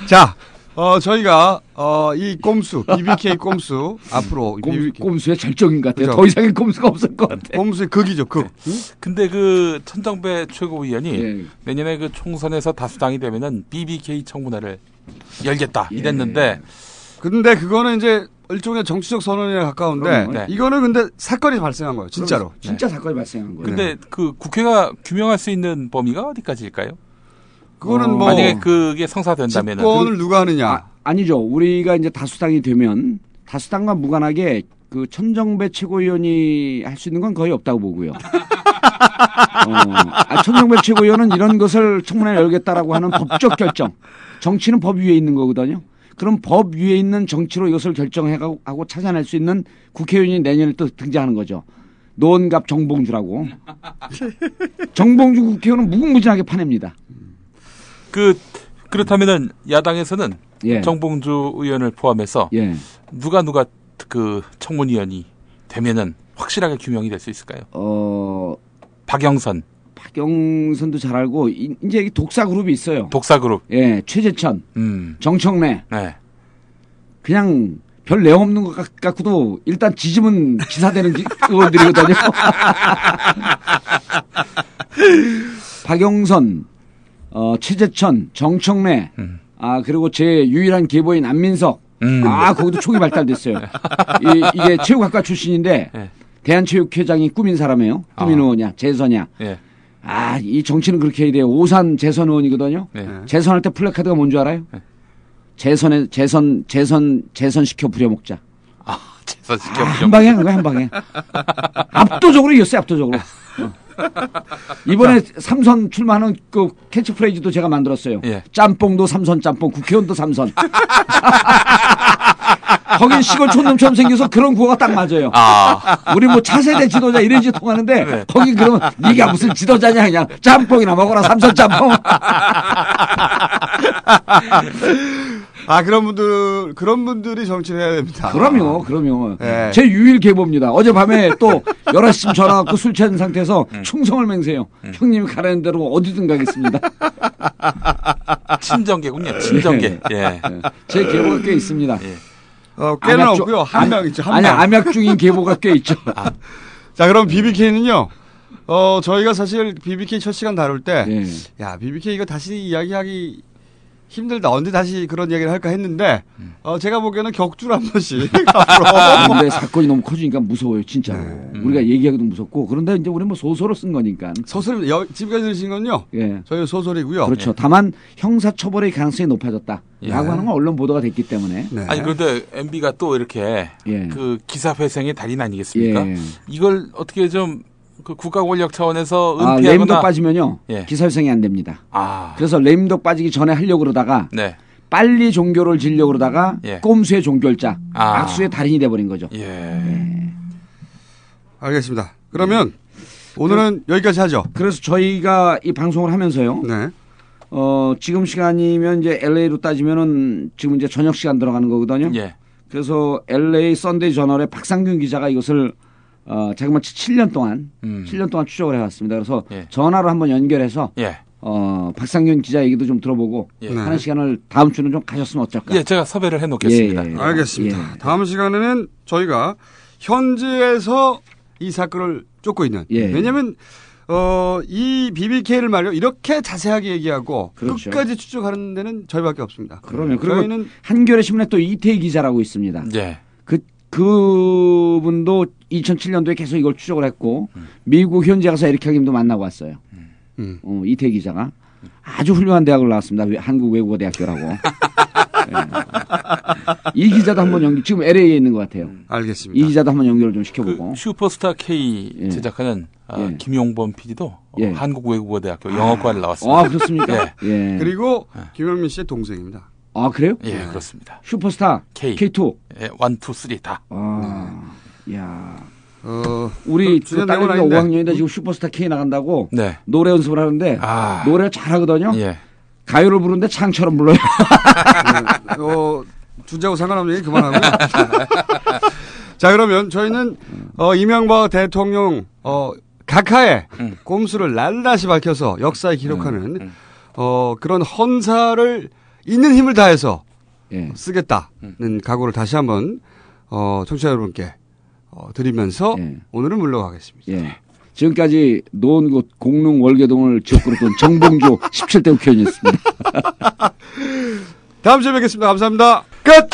자, 어, 저희가, 어, 이 꼼수, BBK 꼼수, 앞으로. 꼼, BBK 꼼수의 절정인 것 같아요. 그죠. 더 이상의 꼼수가 없을 것 같아요. 꼼수의 극이죠, 극. 근데 그 천정배 최고위원이 예. 내년에 그 총선에서 다수당이 되면은 BBK 청문회를 열겠다 이랬는데 근데 그거는 이제 일종의 정치적 선언에 가까운데, 그럼요. 네. 이거는 근데 사건이 발생한 거예요, 진짜로. 진짜 사건이 발생한 거예요. 근데 그 국회가 규명할 수 있는 범위가 어디까지일까요? 그거는 어, 뭐, 만약에 그게 성사된다면은 집권을 누가 하느냐. 아, 아니죠. 우리가 이제 다수당이 되면 다수당과 무관하게 그 천정배 최고위원이 할 수 있는 건 거의 없다고 보고요. 어, 아, 천정배 최고위원은 이런 것을 청문회 열겠다라고 하는 법적 결정. 정치는 법 위에 있는 거거든요. 그럼 법 위에 있는 정치로 이것을 결정하고 하고 찾아낼 수 있는 국회의원이 내년에 또 등장하는 거죠. 노원갑 정봉주라고. 정봉주 국회의원은 무궁무진하게 파냅니다. 그 그렇다면은 야당에서는 예. 정봉주 의원을 포함해서 예. 누가 누가 그 청문위원이 되면은 확실하게 규명이 될 수 있을까요? 어, 박영선 박영선도 잘 알고 이- 이제 이 독사 그룹이 있어요. 독사 그룹 예, 최재천, 음. 정청래 네. 그냥 별 내용 없는 것 같- 같고도 일단 지지면 기사되는 기- 의원들이거든요. 박영선, 어, 최재천, 정청래, 음. 아 그리고 제 유일한 계보인 안민석. 음. 아 거기도 촉이 발달됐어요. 이, 이게 체육학과 출신인데 네. 대한체육회장이 꾸민 사람이에요. 꾸민 아. 의원이야, 재선이야. 예. 아, 이 정치는 그렇게 해야 돼요. 오산 재선 의원이거든요. 네. 재선할 때 플래카드가 뭔 줄 알아요? 네. 재선에 재선 재선 재선 시켜 부려먹자. 아, 재선 아, 시켜 한 방에 한 거야 한 방에. 압도적으로 이겼어요 압도적으로. 어. 이번에 삼선 출마하는 그 캐치프레이즈도 제가 만들었어요. 예. 짬뽕도 삼선 짬뽕, 국회의원도 삼선. 거긴 시골 촌놈처럼 생겨서 그런 구호가 딱 맞아요. 아. 우리 뭐 차세대 지도자 이런 게 통하는데 네. 거기 그러면 네가 무슨 지도자냐 그냥 짬뽕이나 먹어라 삼선 짬뽕. 아, 그런 분들, 그런 분들이 정치를 해야 됩니다. 그럼요, 그럼요. 네. 제 유일 계보입니다. 어젯밤에 또 11시쯤 전화 갖고 술 취한 상태에서 음. 충성을 맹세해요. 형님이 가라는 대로 어디든 가겠습니다. 친정계군요. 친정계. 예. 네. 제 계보가 꽤 있습니다. 어, 꽤는 암약 중- 없고요. 한 암- 명 있죠, 한 아니, 명. 암약 중인 계보가 꽤 있죠. 자, 그럼 BBK는요, 어, 저희가 사실 BBK 첫 시간 다룰 때, 예. 야, BBK 이거 다시 이야기하기 힘들다. 언제 다시 그런 얘기를 할까 했는데 음. 어, 제가 보기에는 격주로 한 번씩 앞으로 근데 사건이 너무 커지니까 무서워요, 진짜로. 네. 우리가 얘기하기도 무섭고. 그런데 이제 우리 뭐 소설을 쓴 거니까. 소설입니다. 여- 지금까지 들으신 건요. 예. 저희 소설이고요. 그렇죠. 다만 형사 처벌의 가능성이 높아졌다. 예. 라고 하는 건 언론 보도가 됐기 때문에. 네. 아니 그런데 MB가 또 이렇게 예. 그 기사 회생의 달인 아니겠습니까? 예. 이걸 어떻게 좀 그 국가 권력 차원에서 아, 은폐하거나 레임덕 빠지면요. 예. 기사회생이 안 됩니다. 아, 그래서 레임덕 빠지기 전에 하려고 그러다가 네. 빨리 종결을 지려고 그러다가 예. 꼼수의 종결자, 아. 악수의 달인이 돼버린 거죠. 예. 알겠습니다. 그러면 오늘은 여기까지 하죠. 그래서 저희가 이 방송을 하면서요. 네. 어, 지금 시간이면 이제 LA로 따지면은 지금 이제 저녁 시간 들어가는 거거든요. 예. 그래서 LA 썬데이 저널의 박상균 기자가 이것을 어, 자그마치 7년 동안 음. 7년 동안 추적을 해왔습니다. 그래서 예. 전화로 한번 연결해서 예. 어, 박상균 기자 얘기도 좀 들어보고 예. 하는 시간을 다음 주는 좀 가졌으면 어떨까? 예, 제가 섭외를 해 놓겠습니다. 예, 예. 알겠습니다. 예. 다음 시간에는 저희가 현지에서 이 사건을 쫓고 있는. 예. 왜냐하면 어, 이 BBK를 말이요 이렇게 자세하게 얘기하고 그렇죠. 끝까지 추적하는 데는 저희밖에 없습니다. 그러면 그리고 저희는 한겨레 신문에 또 이태희 기자라고 있습니다. 예. 그 그분도 2007년도에 계속 이걸 추적을 했고 미국 현지 가서 에릭 하김도 만나고 왔어요. 음. 어, 이태희 기자가 아주 훌륭한 대학을 나왔습니다. 외- 한국 외국어 대학교라고. 예. 이 기자도 한번 연기 지금 LA에 있는 것 같아요. 이 알겠습니다. 기자도 한번 연결을 좀그 시켜보고. 슈퍼스타 K 예. 제작하는 아, 예. 김용범 PD도 예. 한국 외국어 대학교 영어과를 나왔습니다. 아 그렇습니까? 예. 그리고 김현민 씨의 동생입니다. 아 그래요? 예, 그렇습니다. 슈퍼스타 K. K2. 예, 1, 2, 3 다. 아, 야. 어, 우리 그 딸내미가 내용은 아닌데. 5학년인데 지금 슈퍼스타 K 나간다고 네. 노래 연습을 하는데 아. 노래 잘하거든요. 예. 가요를 부르는데 창처럼 불러요. 어, 주제하고 상관없는 얘기 그만하고. 자, 그러면 저희는, 어, 이명박 대통령, 어, 각하의 음. 꼼수를 낱낱이 밝혀서 역사에 기록하는, 음. 어, 그런 헌사를 있는 힘을 다해서 예. 쓰겠다는 각오를 다시 한번, 어, 청취자 여러분께, 어, 드리면서 예. 오늘은 물러가겠습니다. 예. 지금까지 노원구 공릉 월계동을 지역구로 돈 정봉주 17대 국회의원이었습니다. 다음 주에 뵙겠습니다. 감사합니다. 끝!